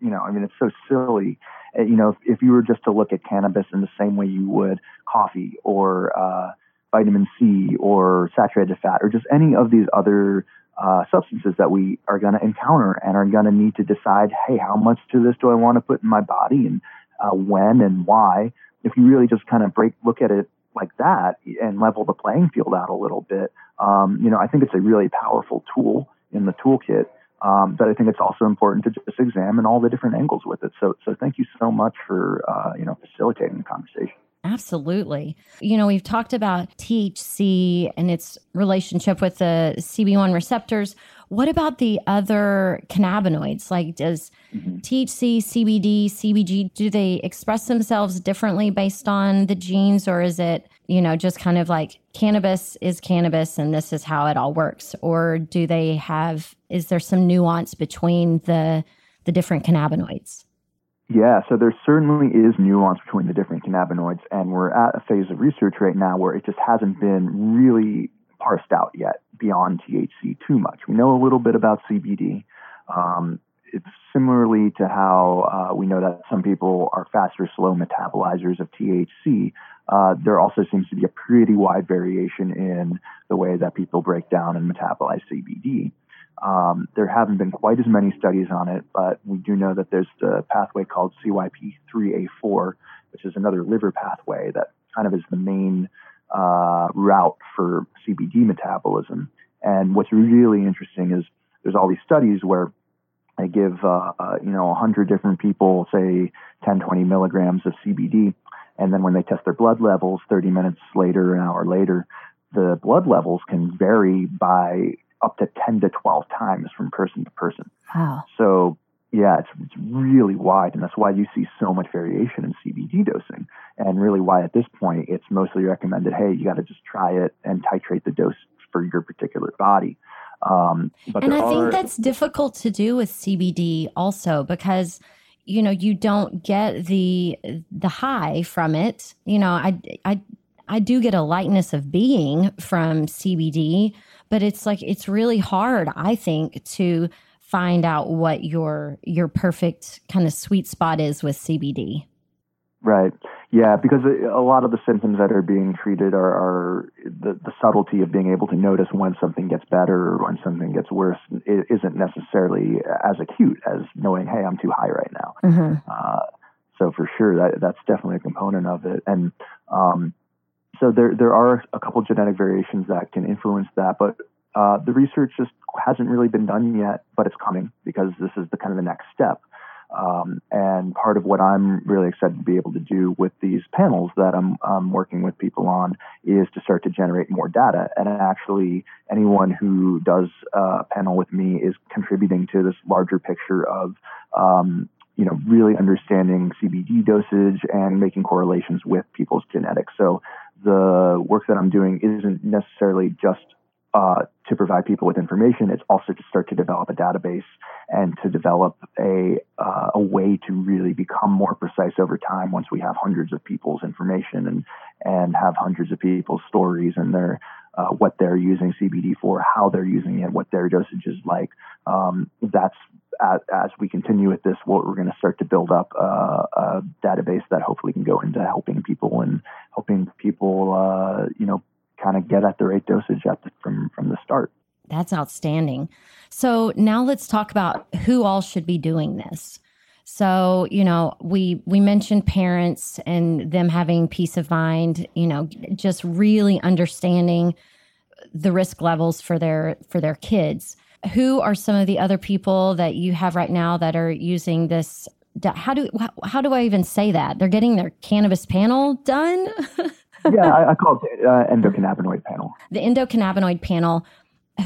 you know, I mean, it's so silly. Uh, you know, if, if you were just to look at cannabis in the same way you would coffee or uh, vitamin C or saturated fat or just any of these other uh, substances that we are going to encounter and are going to need to decide, hey, how much to this do I want to put in my body and uh, when and why? If you really just kind of break, look at it like that and level the playing field out a little bit, um, you know, I think it's a really powerful tool in the toolkit. Um, but I think it's also important to just examine all the different angles with it. So, so thank you so much for uh, you know facilitating the conversation. Absolutely. You know, we've talked about THC and its relationship with the CB1 receptors. What about the other cannabinoids? Like, does mm-hmm. THC, CBD, CBG, do they express themselves differently based on the genes, or is it, you know, just kind of like cannabis is cannabis and this is how it all works? Or do they have, is there some nuance between the, the different cannabinoids? Yeah, so there certainly is nuance between the different cannabinoids, and we're at a phase of research right now where it just hasn't been really parsed out yet beyond THC too much. We know a little bit about CBD. Um, it's similarly to how uh, we know that some people are fast or slow metabolizers of THC. Uh, there also seems to be a pretty wide variation in the way that people break down and metabolize CBD. Um, there haven't been quite as many studies on it, but we do know that there's the pathway called CYP3A4, which is another liver pathway that kind of is the main uh, route for CBD metabolism. And what's really interesting is there's all these studies where they give uh, uh, you know 100 different people, say 10, 20 milligrams of CBD, and then when they test their blood levels 30 minutes later, an hour later, the blood levels can vary by up to 10 to 12 times from person to person. Wow. So, yeah, it's, it's really wide, and that's why you see so much variation in CBD dosing, and really why at this point it's mostly recommended hey, you got to just try it and titrate the dose for your particular body. Um, and I are, think that's difficult to do with CBD also because you know you don't get the the high from it. You know, I I I do get a lightness of being from CBD, but it's like it's really hard i think to find out what your your perfect kind of sweet spot is with cbd right. Yeah because a lot of the symptoms that are being treated are, are the, the subtlety of being able to notice when something gets better or when something gets worse isn't necessarily as acute as knowing hey i'm too high right now. Mm-hmm. uh, so for sure that that's definitely a component of it. And um, so there there are a couple genetic variations that can influence that, but uh, the research just hasn't really been done yet, but it's coming because this is the kind of the next step. Um, and part of what I'm really excited to be able to do with these panels that I'm, I'm, working with people on is to start to generate more data. And actually, anyone who does a panel with me is contributing to this larger picture of, um, you know, really understanding CBD dosage and making correlations with people's genetics. So the work that I'm doing isn't necessarily just uh, to provide people with information. It's also to start to develop a database and to develop a uh, a way to really become more precise over time. Once we have hundreds of people's information and and have hundreds of people's stories and their uh, what they're using CBD for, how they're using it, what their dosage is like. Um, that's as, as, we continue with this, what we're going to start to build up uh, a database that hopefully can go into helping people and helping people, uh, you know, kind of get at the right dosage at the, from from the start. That's outstanding. So now let's talk about who all should be doing this. So, you know, we we mentioned parents and them having peace of mind, you know, just really understanding the risk levels for their for their kids. Who are some of the other people that you have right now that are using this how do how do I even say that? They're getting their cannabis panel done? *laughs* yeah, I, I, call it uh, endocannabinoid panel. The endocannabinoid panel.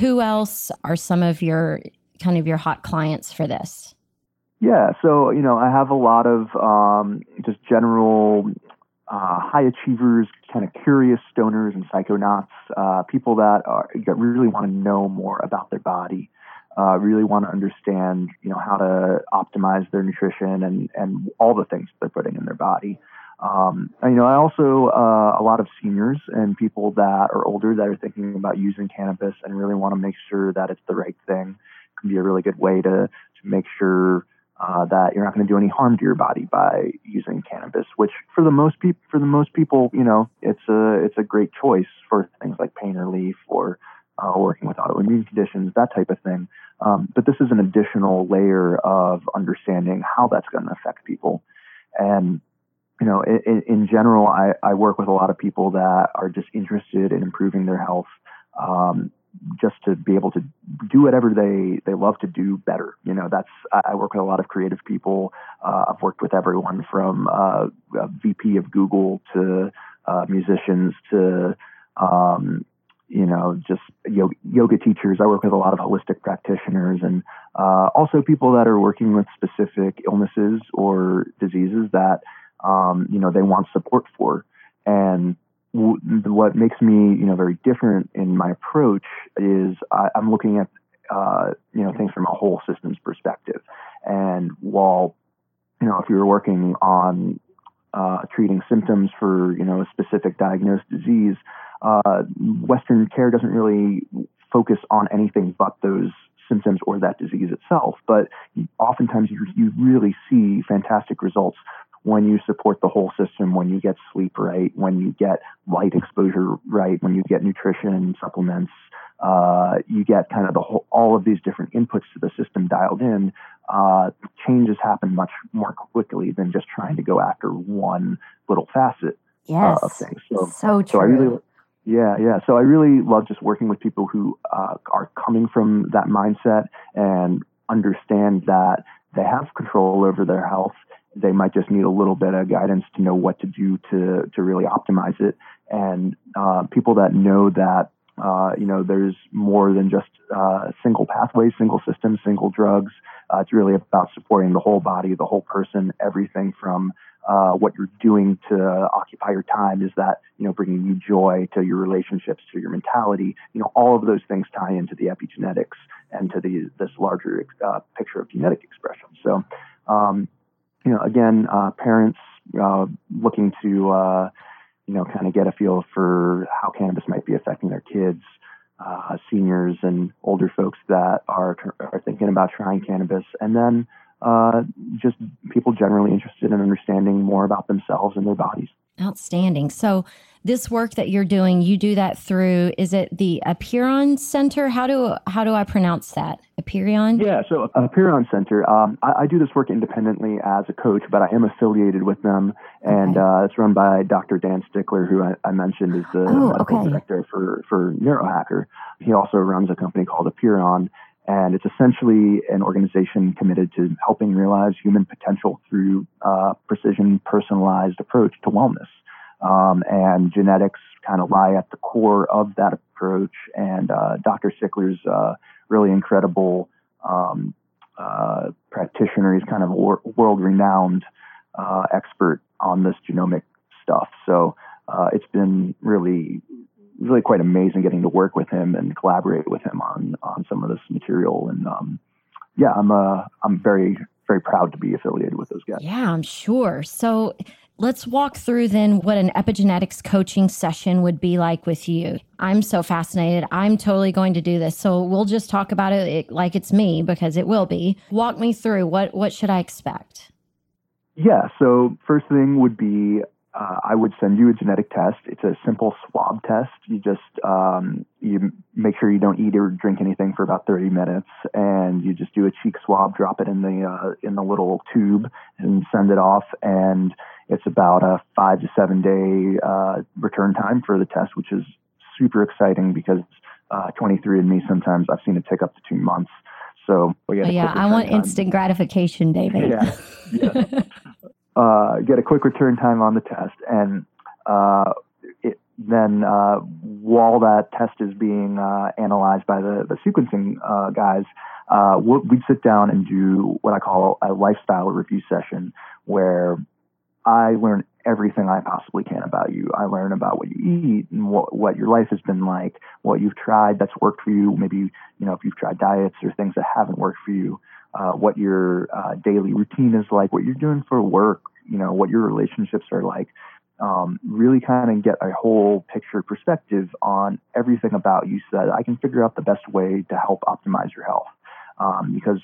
Who else are some of your kind of your hot clients for this? Yeah, so you know, I have a lot of um, just general uh, high achievers, kind of curious stoners and psychonauts, uh, people that are really want to know more about their body, uh, really want to understand, you know, how to optimize their nutrition and and all the things they're putting in their body. Um, and, you know, I also uh, a lot of seniors and people that are older that are thinking about using cannabis and really want to make sure that it's the right thing. It can be a really good way to to make sure uh, that you're not going to do any harm to your body by using cannabis. Which, for the most people, for the most people, you know, it's a it's a great choice for things like pain relief or uh, working with autoimmune conditions, that type of thing. Um, but this is an additional layer of understanding how that's going to affect people. And you know, in, in general, I, I, work with a lot of people that are just interested in improving their health, um, just to be able to do whatever they, they love to do better. You know, that's I work with a lot of creative people. Uh, I've worked with everyone from uh, VP of Google to uh, musicians to um, you know, just yoga, yoga, teachers. I work with a lot of holistic practitioners and uh, also people that are working with specific illnesses or diseases that um, you know, they want support for. And what makes me, you know, very different in my approach is I, am looking at, uh, you know, things from a whole systems perspective. And while, you know, if you're working on uh, treating symptoms for, you know, a specific diagnosed disease, uh, Western care doesn't really focus on anything but those symptoms or that disease itself. But oftentimes you, you really see fantastic results when you support the whole system, when you get sleep right, when you get light exposure right, when you get nutrition supplements, uh, you get kind of the whole, all of these different inputs to the system dialed in, uh, changes happen much more quickly than just trying to go after one little facet yes. uh, of things. So, so true. So I really, yeah, yeah. So I really love just working with people who uh, are coming from that mindset and understand that they have control over their health they might just need a little bit of guidance to know what to do to to really optimize it. And uh, people that know that uh, you know there's more than just uh, single pathways, single systems, single drugs. Uh, it's really about supporting the whole body, the whole person, everything from uh, what you're doing to occupy your time. Is that you know bringing you joy to your relationships, to your mentality? You know all of those things tie into the epigenetics and to the this larger uh, picture of genetic expression. So. Um, you know, again, uh, parents uh, looking to, uh, you know, kind of get a feel for how cannabis might be affecting their kids, uh, seniors and older folks that are, are thinking about trying cannabis, and then uh, just people generally interested in understanding more about themselves and their bodies. Outstanding. So, this work that you're doing, you do that through is it the Apiron Center? How do how do I pronounce that? Apeiron? Yeah, so Apeiron Center. Um, I, I, do this work independently as a coach, but I am affiliated with them, and okay. uh, it's run by Dr. Dan Stickler, who I, I mentioned is the oh, medical okay. director for for Neurohacker. He also runs a company called Aperion, and it's essentially an organization committed to helping realize human potential through uh, precision, personalized approach to wellness. Um, and genetics kind of lie at the core of that approach. And uh, Dr. Stickler's uh, really incredible um, uh, practitioner. He's kind of a wor- world renowned uh, expert on this genomic stuff. So it's been really, really quite amazing getting to work with him and collaborate with him on on some of this material. And um, yeah, I'm uh, I'm very very proud to be affiliated with those guys. Yeah, I'm sure. So Let's walk through then what an epigenetics coaching session would be like with you. I'm so fascinated. I'm totally going to do this. So we'll just talk about it like it's me because it will be. Walk me through what what should I expect? Yeah, so first thing would be uh, I would send you a genetic test. It's a simple swab test. You just um, you make sure you don't eat or drink anything for about 30 minutes, and you just do a cheek swab, drop it in the uh, in the little tube, and send it off. And it's about a five to seven day uh, return time for the test, which is super exciting because uh, 23andMe sometimes I've seen it take up to two months. So yeah, I want time. instant gratification, David. Yeah, *laughs* yeah. Uh, get a quick return time on the test, and uh, it, then uh, while that test is being uh, analyzed by the the sequencing uh, guys, we'd sit down and do what I call a lifestyle review session, where I learn everything I possibly can about you. I learn about what you eat and what, what your life has been like, what you've tried that's worked for you. Maybe, you know, if you've tried diets or things that haven't worked for you, uh, what your uh, daily routine is like, what you're doing for work, you know, what your relationships are like. Um, really kind of get a whole picture perspective on everything about you so that I can figure out the best way to help optimize your health. Um, because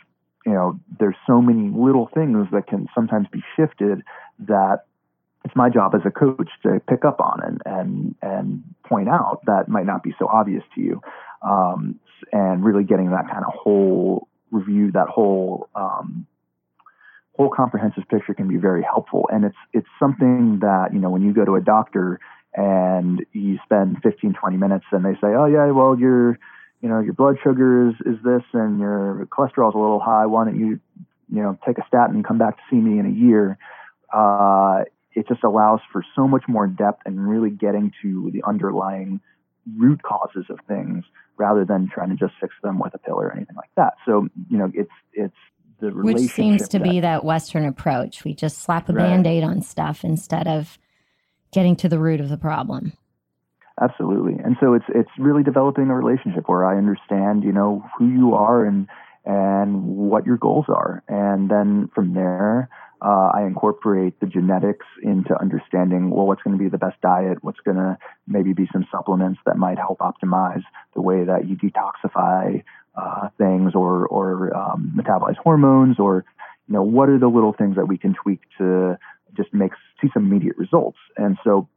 you know, there's so many little things that can sometimes be shifted that it's my job as a coach to pick up on and and and point out that might not be so obvious to you, um, and really getting that kind of whole review, that whole um, whole comprehensive picture can be very helpful. And it's it's something that you know when you go to a doctor and you spend 15, 20 minutes and they say, oh yeah, well you're you know, your blood sugar is, is this and your cholesterol is a little high. Why don't you, you know, take a statin and come back to see me in a year? Uh, it just allows for so much more depth and really getting to the underlying root causes of things rather than trying to just fix them with a pill or anything like that. So, you know, it's, it's, the Which seems to that, be that Western approach. We just slap a right. band aid on stuff instead of getting to the root of the problem. Absolutely. And so it's it's really developing a relationship where I understand, you know, who you are and and what your goals are. And then from there, uh, I incorporate the genetics into understanding, well, what's going to be the best diet? What's going to maybe be some supplements that might help optimize the way that you detoxify uh, things or, or um, metabolize hormones or, you know, what are the little things that we can tweak to just make, see some immediate results? And so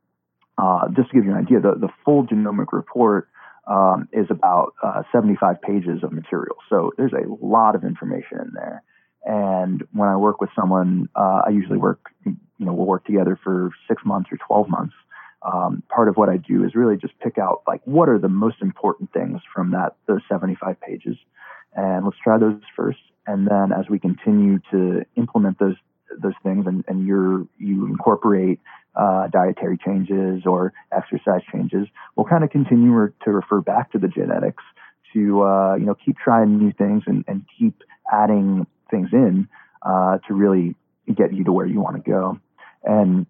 uh, just to give you an idea, the, the full genomic report um, is about uh, 75 pages of material. So there's a lot of information in there. And when I work with someone, uh, I usually work, you know, we'll work together for six months or 12 months. Um, part of what I do is really just pick out like what are the most important things from that those 75 pages, and let's try those first. And then as we continue to implement those those things, and, and you're you incorporate uh, dietary changes or exercise changes, we'll kind of continue to refer back to the genetics to uh, you know keep trying new things and, and keep adding things in uh, to really get you to where you want to go. And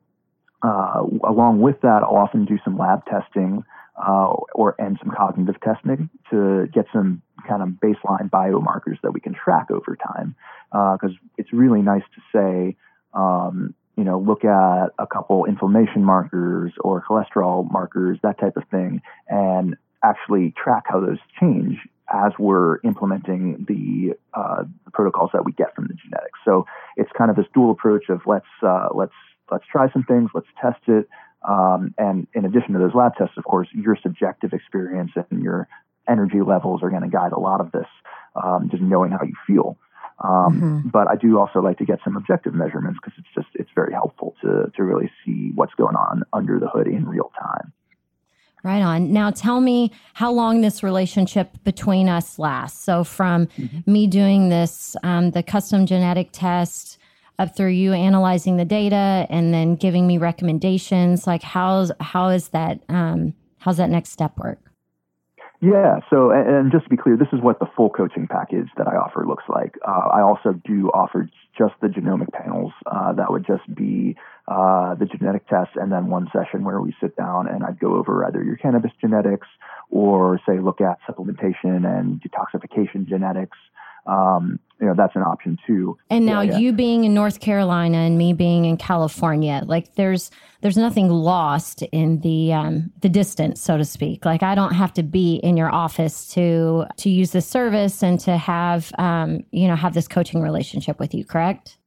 uh, along with that, I'll often do some lab testing uh, or and some cognitive testing to get some kind of baseline biomarkers that we can track over time. Because uh, it's really nice to say, um, you know, look at a couple inflammation markers or cholesterol markers, that type of thing, and actually track how those change as we're implementing the, uh, protocols that we get from the genetics. So it's kind of this dual approach of let's uh, let's let's try some things, let's test it, um, and in addition to those lab tests, of course, your subjective experience and your energy levels are going to guide a lot of this, um, just knowing how you feel. Um, mm-hmm. But I do also like to get some objective measurements because it's just it's very helpful to to really see what's going on under the hood in real time. Right on. Now tell me how long this relationship between us lasts. So from mm-hmm. me doing this, um, the custom genetic test, up through you analyzing the data and then giving me recommendations. Like how's how is that? Um, how's that next step work? Yeah. So, and just to be clear, this is what the full coaching package that I offer looks like. Uh, I also do offer just the genomic panels. Uh, that would just be uh, the genetic test, and then one session where we sit down and I'd go over either your cannabis genetics or say look at supplementation and detoxification genetics. Um, you know that's an option too. And now yeah, yeah. you being in North Carolina and me being in California, like there's there's nothing lost in the um, the distance, so to speak. Like I don't have to be in your office to to use this service and to have um, you know have this coaching relationship with you. Correct?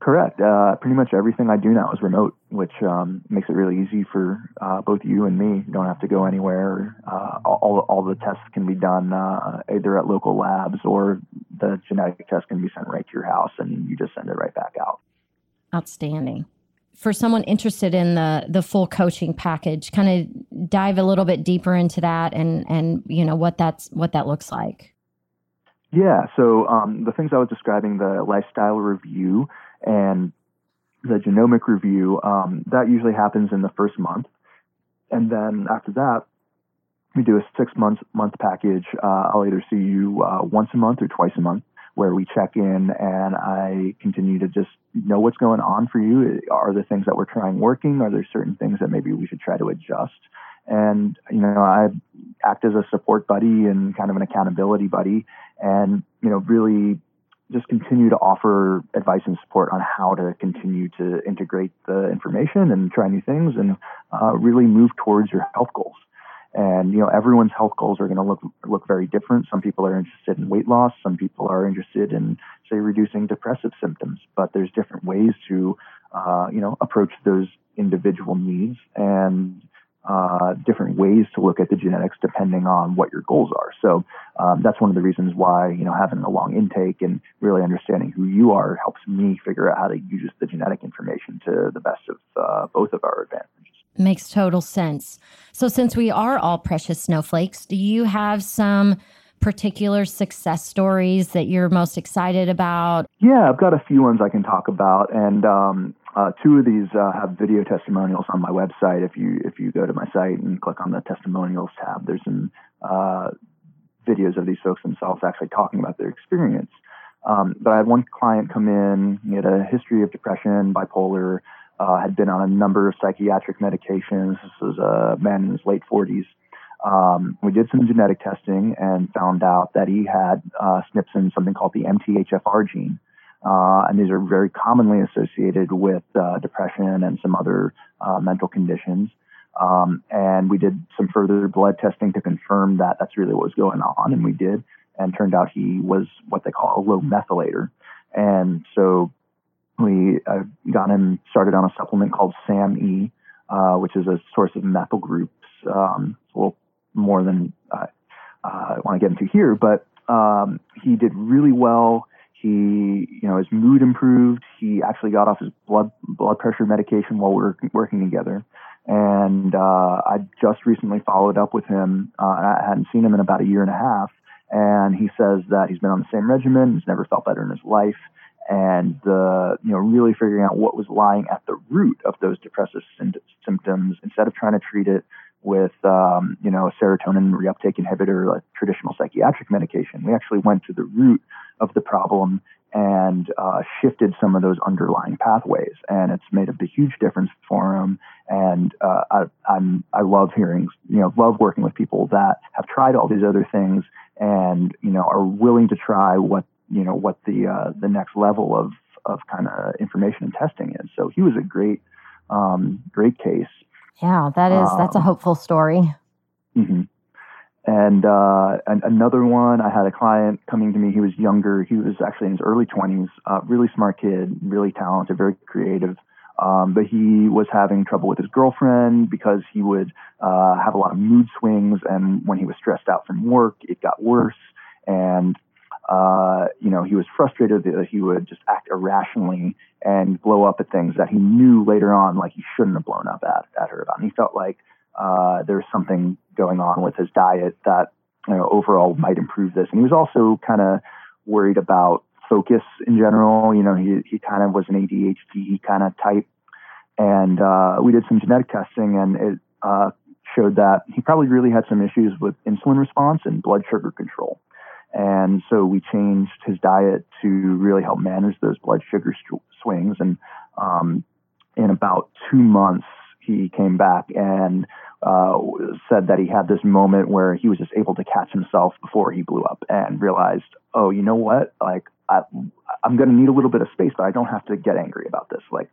Correct. Uh, pretty much everything I do now is remote, which um, makes it really easy for uh, both you and me. You don't have to go anywhere. Uh, all, all the tests can be done uh, either at local labs or the genetic test can be sent right to your house and you just send it right back out. Outstanding. For someone interested in the the full coaching package, kind of dive a little bit deeper into that and and you know what that's what that looks like. Yeah, so um, the things I was describing, the lifestyle review, and the genomic review, um, that usually happens in the first month. And then after that, we do a six month month package. Uh, I'll either see you uh, once a month or twice a month, where we check in and I continue to just know what's going on for you. Are the things that we're trying working? Are there certain things that maybe we should try to adjust? And you know, I act as a support buddy and kind of an accountability buddy, and you know, really just continue to offer advice and support on how to continue to integrate the information and try new things and uh, really move towards your health goals. And you know, everyone's health goals are going to look look very different. Some people are interested in weight loss. Some people are interested in, say, reducing depressive symptoms. But there's different ways to, uh, you know, approach those individual needs. And uh, different ways to look at the genetics depending on what your goals are. So um, that's one of the reasons why you know having a long intake and really understanding who you are helps me figure out how to use the genetic information to the best of uh, both of our advantages. Makes total sense. So since we are all precious snowflakes, do you have some particular success stories that you're most excited about? Yeah, I've got a few ones I can talk about, and um, uh, two of these uh, have video testimonials on my website. If you if you go to my site and click on the testimonials tab, there's some uh, videos of these folks themselves actually talking about their experience. Um, but I had one client come in. He had a history of depression, bipolar, uh, had been on a number of psychiatric medications. This was a man in his late 40s. Um, we did some genetic testing and found out that he had uh, SNPs in something called the MTHFR gene. Uh, and these are very commonly associated with uh, depression and some other uh, mental conditions. Um, and we did some further blood testing to confirm that that's really what was going on, and we did. And turned out he was what they call a low methylator. And so we uh, got him started on a supplement called SAMe, uh, which is a source of methyl groups. Um, little more than uh, I want to get into here, but um, he did really well. He, you know, his mood improved. He actually got off his blood blood pressure medication while we were working together. And uh, I just recently followed up with him. Uh, I hadn't seen him in about a year and a half, and he says that he's been on the same regimen. He's never felt better in his life, and the you know really figuring out what was lying at the root of those depressive symptoms instead of trying to treat it with um, you know a serotonin reuptake inhibitor, like traditional psychiatric medication. We actually went to the root of the problem and uh, shifted some of those underlying pathways, and it's made a huge difference for him. And uh, I, I'm I love hearing you know love working with people that have tried all these other things and you know are willing to try what you know what the uh, the next level of of kind of information and testing is. So he was a great um, great case yeah, that is um, that's a um, hopeful story. Mm-hmm. And, uh, and another one, I had a client coming to me. He was younger. He was actually in his early 20s. Uh, really smart kid, really talented, very creative. Um, but he was having trouble with his girlfriend because he would uh, have a lot of mood swings, and when he was stressed out from work, it got worse. And uh, you know, he was frustrated that he would just act irrationally and blow up at things that he knew later on, like he shouldn't have blown up at, at her about. And he felt like uh, there was something going on with his diet that, you know, overall might improve this. And he was also kind of worried about focus in general. You know, he, he kind of was an ADHD kind of type. And uh, we did some genetic testing and it uh, showed that he probably really had some issues with insulin response and blood sugar control. And so we changed his diet to really help manage those blood sugar st- swings. And um, in about two months, he came back and uh, said that he had this moment where he was just able to catch himself before he blew up and realized, oh, you know what? Like, I, I'm going to need a little bit of space, but I don't have to get angry about this. Like,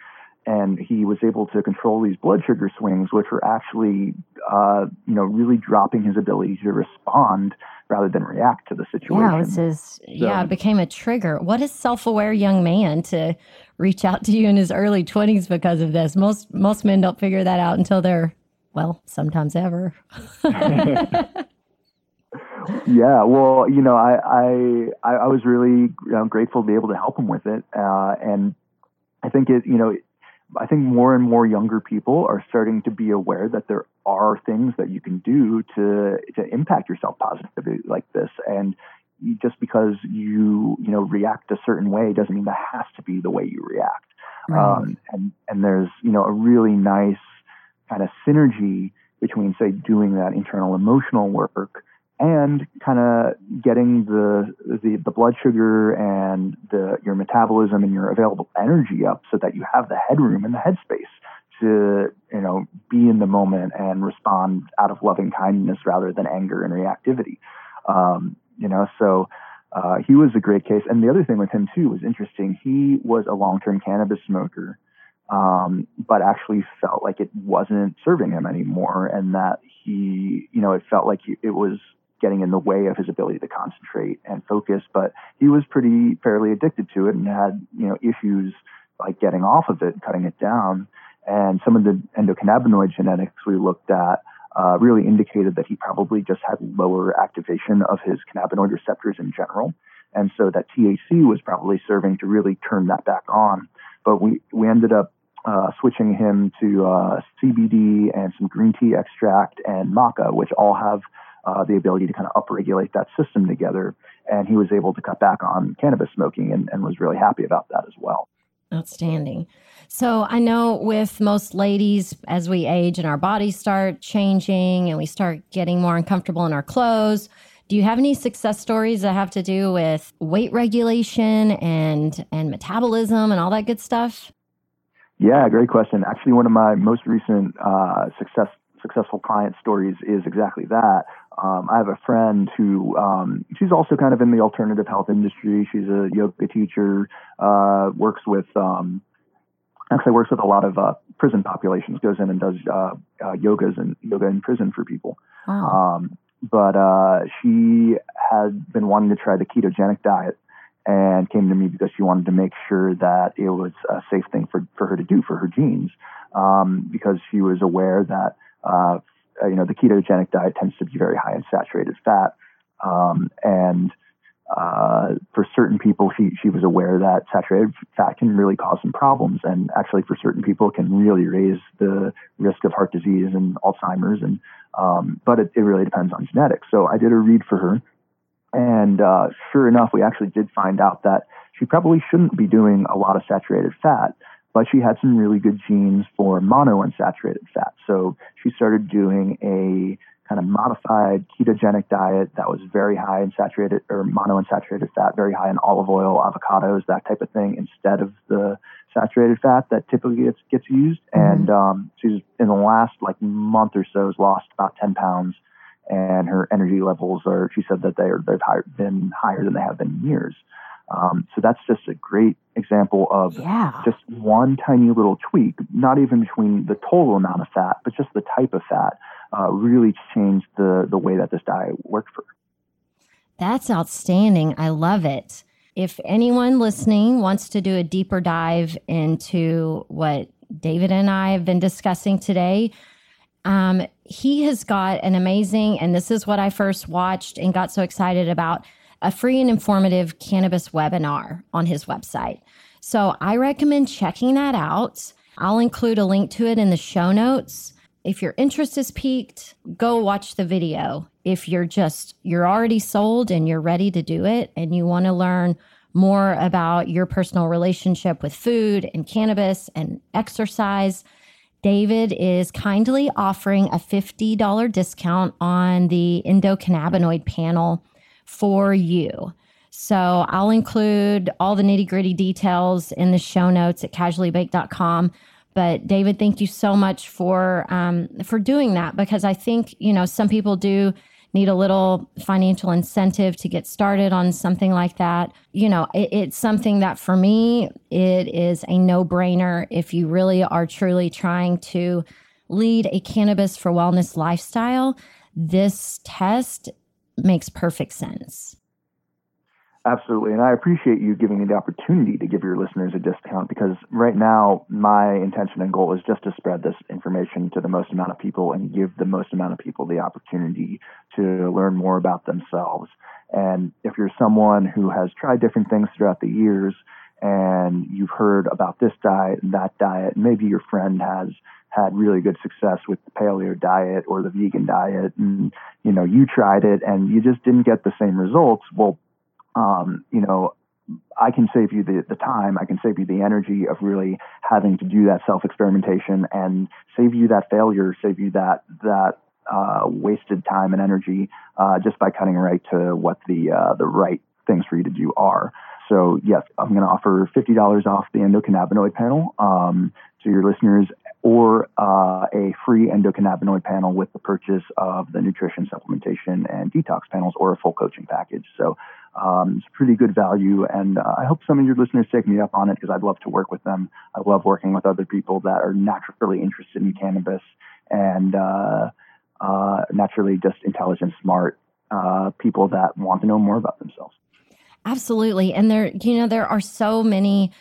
and he was able to control these blood sugar swings, which were actually, uh, you know, really dropping his ability to respond rather than react to the situation. Yeah, it says, so, yeah, it became a trigger. What a self-aware young man to reach out to you in his early twenties because of this. Most most men don't figure that out until they're, well, sometimes ever. *laughs* yeah, well, you know, I I I was really you know, grateful to be able to help him with it, uh, and I think it, you know I think more and more younger people are starting to be aware that there are things that you can do to to impact yourself positively like this and just because you you know react a certain way doesn't mean that has to be the way you react right. um, and and there's you know a really nice kind of synergy between say doing that internal emotional work and kind of getting the, the, the blood sugar and the your metabolism and your available energy up so that you have the headroom and the headspace to you know be in the moment and respond out of loving kindness rather than anger and reactivity. Um, you know so uh, he was a great case. And the other thing with him too was interesting. He was a long-term cannabis smoker um, but actually felt like it wasn't serving him anymore and that he you know it felt like it was getting in the way of his ability to concentrate and focus. But he was pretty fairly addicted to it and had, you know, issues like getting off of it, cutting it down. And some of the endocannabinoid genetics we looked at uh, really indicated that he probably just had lower activation of his cannabinoid receptors in general. And so that THC was probably serving to really turn that back on. But we, we ended up uh, switching him to uh, CBD and some green tea extract and maca, which all have uh, the ability to kind of upregulate that system together. And he was able to cut back on cannabis smoking and, and was really happy about that as well. Outstanding. So I know with most ladies, as we age and our bodies start changing and we start getting more uncomfortable in our clothes, do you have any success stories that have to do with weight regulation and and metabolism and all that good stuff? Yeah, great question. Actually, one of my most recent uh, success successful client stories is exactly that. Um, I have a friend who um, she's also kind of in the alternative health industry. She's a yoga teacher, uh, works with um, actually works with a lot of uh, prison populations. Goes in and does uh, uh yogas and yoga in prison for people. Wow. Um, but uh, she had been wanting to try the ketogenic diet and came to me because she wanted to make sure that it was a safe thing for, for her to do for her genes um, because she was aware that uh, uh, you know, the ketogenic diet tends to be very high in saturated fat. Um, and uh, for certain people, she, she was aware that saturated fat can really cause some problems. And actually, for certain people, can really raise the risk of heart disease and Alzheimer's. And um, but it, it really depends on genetics. So I did a read for her. And uh, sure enough, we actually did find out that she probably shouldn't be doing a lot of saturated fat but she had some really good genes for monounsaturated fat. So she started doing a kind of modified ketogenic diet that was very high in saturated or monounsaturated fat, very high in olive oil, avocados, that type of thing, instead of the saturated fat that typically gets, gets used. Mm-hmm. And um, she's in the last like month or so has lost about 10 pounds, and her energy levels are. She said that they are they've higher, been higher than they have been in years. Um, so that's just a great example of yeah. just one tiny little tweak, not even between the total amount of fat, but just the type of fat, uh, really changed the, the way that this diet worked for. That's outstanding. I love it. If anyone listening wants to do a deeper dive into what David and I have been discussing today. Um, he has got an amazing, and this is what I first watched and got so excited about a free and informative cannabis webinar on his website. So I recommend checking that out. I'll include a link to it in the show notes. If your interest is piqued, go watch the video. If you're just, you're already sold and you're ready to do it and you want to learn more about your personal relationship with food and cannabis and exercise, David is kindly offering a $50 discount on the endocannabinoid panel for you. So I'll include all the nitty gritty details in the show notes at casuallybaked.com. But David, thank you so much for um, for doing that because I think you know some people do need a little financial incentive to get started on something like that. You know, it, it's something that for me it is a no brainer if you really are truly trying to lead a cannabis for wellness lifestyle. This test makes perfect sense. Absolutely. And I appreciate you giving me the opportunity to give your listeners a discount because right now my intention and goal is just to spread this information to the most amount of people and give the most amount of people the opportunity to learn more about themselves. And if you're someone who has tried different things throughout the years and you've heard about this diet and that diet, maybe your friend has had really good success with the paleo diet or the vegan diet. And you know you tried it and you just didn't get the same results. Well um, you know, I can save you the, the time, I can save you the energy of really having to do that self experimentation and save you that failure, save you that, that, uh, wasted time and energy, uh, just by cutting right to what the, uh, the right things for you to do are. So yes, I'm going to offer $50 off the endocannabinoid panel, um, to your listeners or uh, a free endocannabinoid panel with the purchase of the nutrition supplementation and detox panels or a full coaching package. So um, it's pretty good value, and uh, I hope some of your listeners take me up on it because I'd love to work with them. I love working with other people that are naturally interested in cannabis and uh, uh naturally just intelligent, smart uh, people that want to know more about themselves. Absolutely, and there, you know, there are so many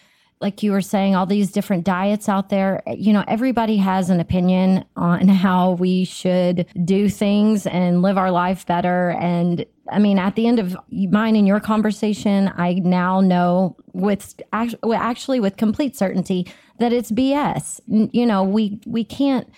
like you were saying, all these different diets out there. You know, everybody has an opinion on *laughs* how we should do things and live our life better. And I mean, at the end of mine and your conversation, I now know with actually with complete certainty that it's BS. You know, we we can't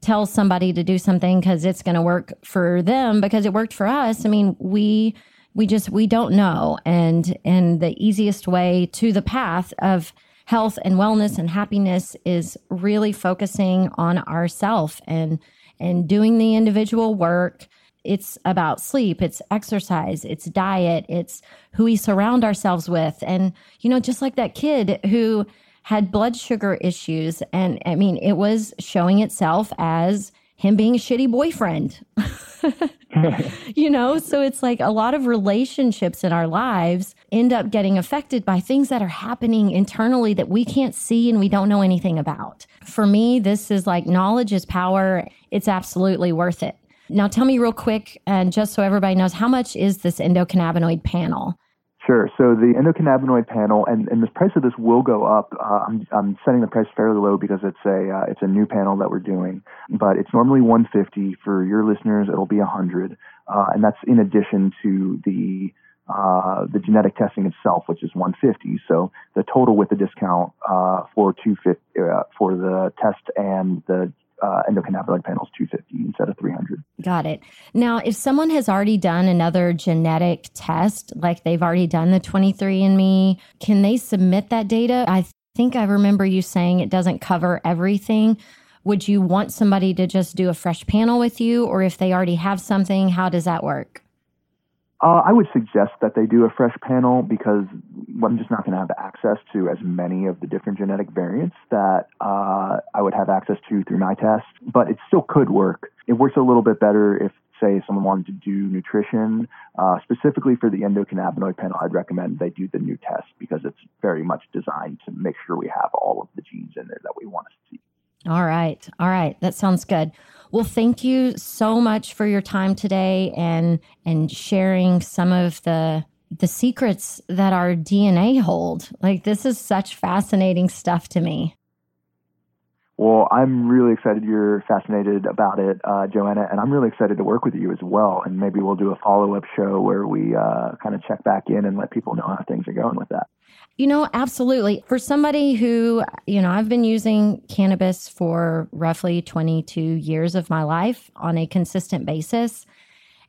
tell somebody to do something because it's going to work for them because it worked for us. I mean, we we just we don't know and and the easiest way to the path of health and wellness and happiness is really focusing on ourself and and doing the individual work. It's about sleep it's exercise it's diet it's who we surround ourselves with. And you know just like that kid who had blood sugar issues and i mean it was showing itself as him being a shitty boyfriend. *laughs* *laughs* You know, so it's like a lot of relationships in our lives end up getting affected by things that are happening internally that we can't see and we don't know anything about. For me, this is like knowledge is power. It's absolutely worth it. Now, tell me real quick, and just so everybody knows, how much is this endocannabinoid panel? Sure. So the endocannabinoid panel, and, and the price of this will go up. Uh, I'm, I'm setting the price fairly low because it's a uh, it's a new panel that we're doing, but it's normally 150 for your listeners. It'll be 100, uh, and that's in addition to the uh, the genetic testing itself, which is 150. So the total with the discount uh, for 250 uh, for the test and the uh, endocannabinoid panels 250 instead of 300. Got it. Now, if someone has already done another genetic test, like they've already done the 23andMe, can they submit that data? I think I remember you saying it doesn't cover everything. Would you want somebody to just do a fresh panel with you, or if they already have something, how does that work? Uh, I would suggest that they do a fresh panel because I'm just not going to have access to as many of the different genetic variants that uh, I would have access to through my test. But it still could work. It works a little bit better if, say, someone wanted to do nutrition. Uh, specifically for the endocannabinoid panel, I'd recommend they do the new test because it's very much designed to make sure we have all of the genes in there that we want to see. All right. All right. That sounds good. Well, thank you so much for your time today and and sharing some of the the secrets that our DNA hold. Like this is such fascinating stuff to me. Well, I'm really excited you're fascinated about it, uh, Joanna, and I'm really excited to work with you as well. And maybe we'll do a follow up show where we uh, kind of check back in and let people know how things are going with that. You know, absolutely. For somebody who, you know, I've been using cannabis for roughly 22 years of my life on a consistent basis.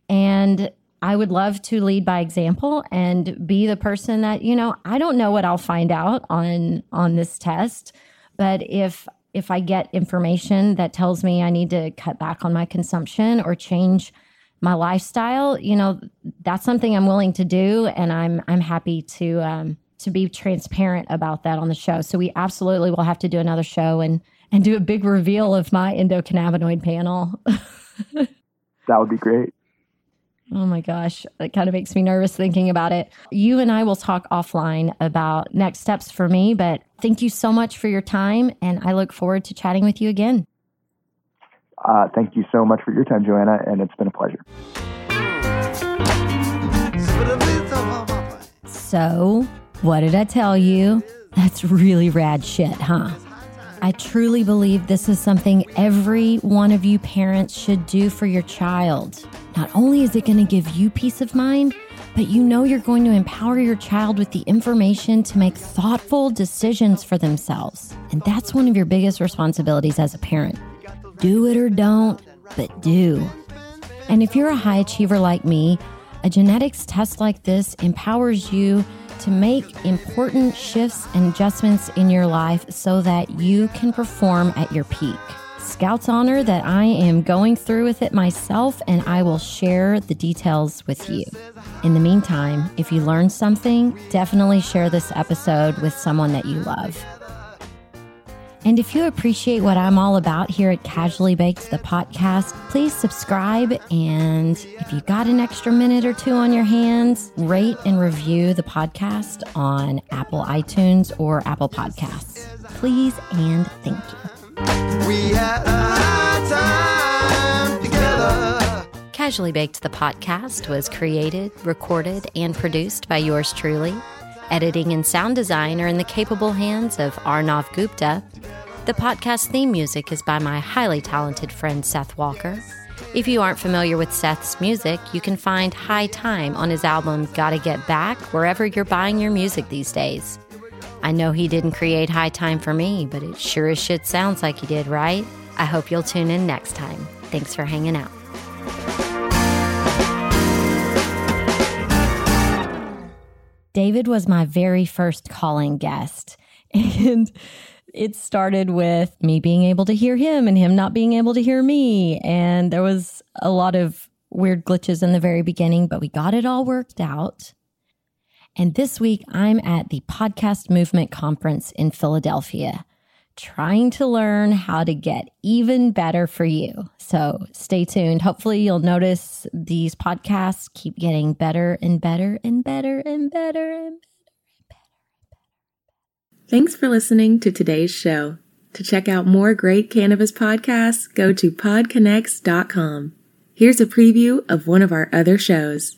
And I would love to lead by example and be the person that, you know, I don't know what I'll find out on on this test, but if if I get information that tells me I need to cut back on my consumption or change my lifestyle, you know, that's something I'm willing to do, and I'm I'm happy to um, to be transparent about that on the show. So we absolutely will have to do another show and and do a big reveal of my endocannabinoid panel. *laughs* that would be great. Oh my gosh, it kind of makes me nervous thinking about it. You and I will talk offline about next steps for me, but thank you so much for your time, and I look forward to chatting with you again. Uh, thank you so much for your time, Joanna, and it's been a pleasure. So, what did I tell you? That's really rad shit, huh? I truly believe this is something every one of you parents should do for your child. Not only is it going to give you peace of mind, but you know you're going to empower your child with the information to make thoughtful decisions for themselves. And that's one of your biggest responsibilities as a parent. Do it or don't, but do. And if you're a high achiever like me, a genetics test like this empowers you to make important shifts and adjustments in your life so that you can perform at your peak. Scouts honor that I am going through with it myself and I will share the details with you. In the meantime, if you learned something, definitely share this episode with someone that you love. And if you appreciate what I'm all about here at Casually Baked, the podcast, please subscribe. And if you got an extra minute or two on your hands, rate and review the podcast on Apple iTunes or Apple Podcasts. Please and thank you. We had a time together. Casually Baked, the podcast was created, recorded, and produced by yours truly. Editing and sound design are in the capable hands of Arnav Gupta. The podcast theme music is by my highly talented friend Seth Walker. If you aren't familiar with Seth's music, you can find High Time on his album Gotta Get Back wherever you're buying your music these days. I know he didn't create High Time for me, but it sure as shit sounds like he did, right? I hope you'll tune in next time. Thanks for hanging out. David was my very first calling guest. *laughs* And it started with me being able to hear him and him not being able to hear me. And there was a lot of weird glitches in the very beginning, but we got it all worked out. And this week, I'm at the Podcast Movement Conference in Philadelphia, trying to learn how to get even better for you. So stay tuned. Hopefully, you'll notice these podcasts keep getting better and better and better and better and better. And better. Thanks for listening to today's show. To check out more great cannabis podcasts, go to podconnects.com. Here's a preview of one of our other shows.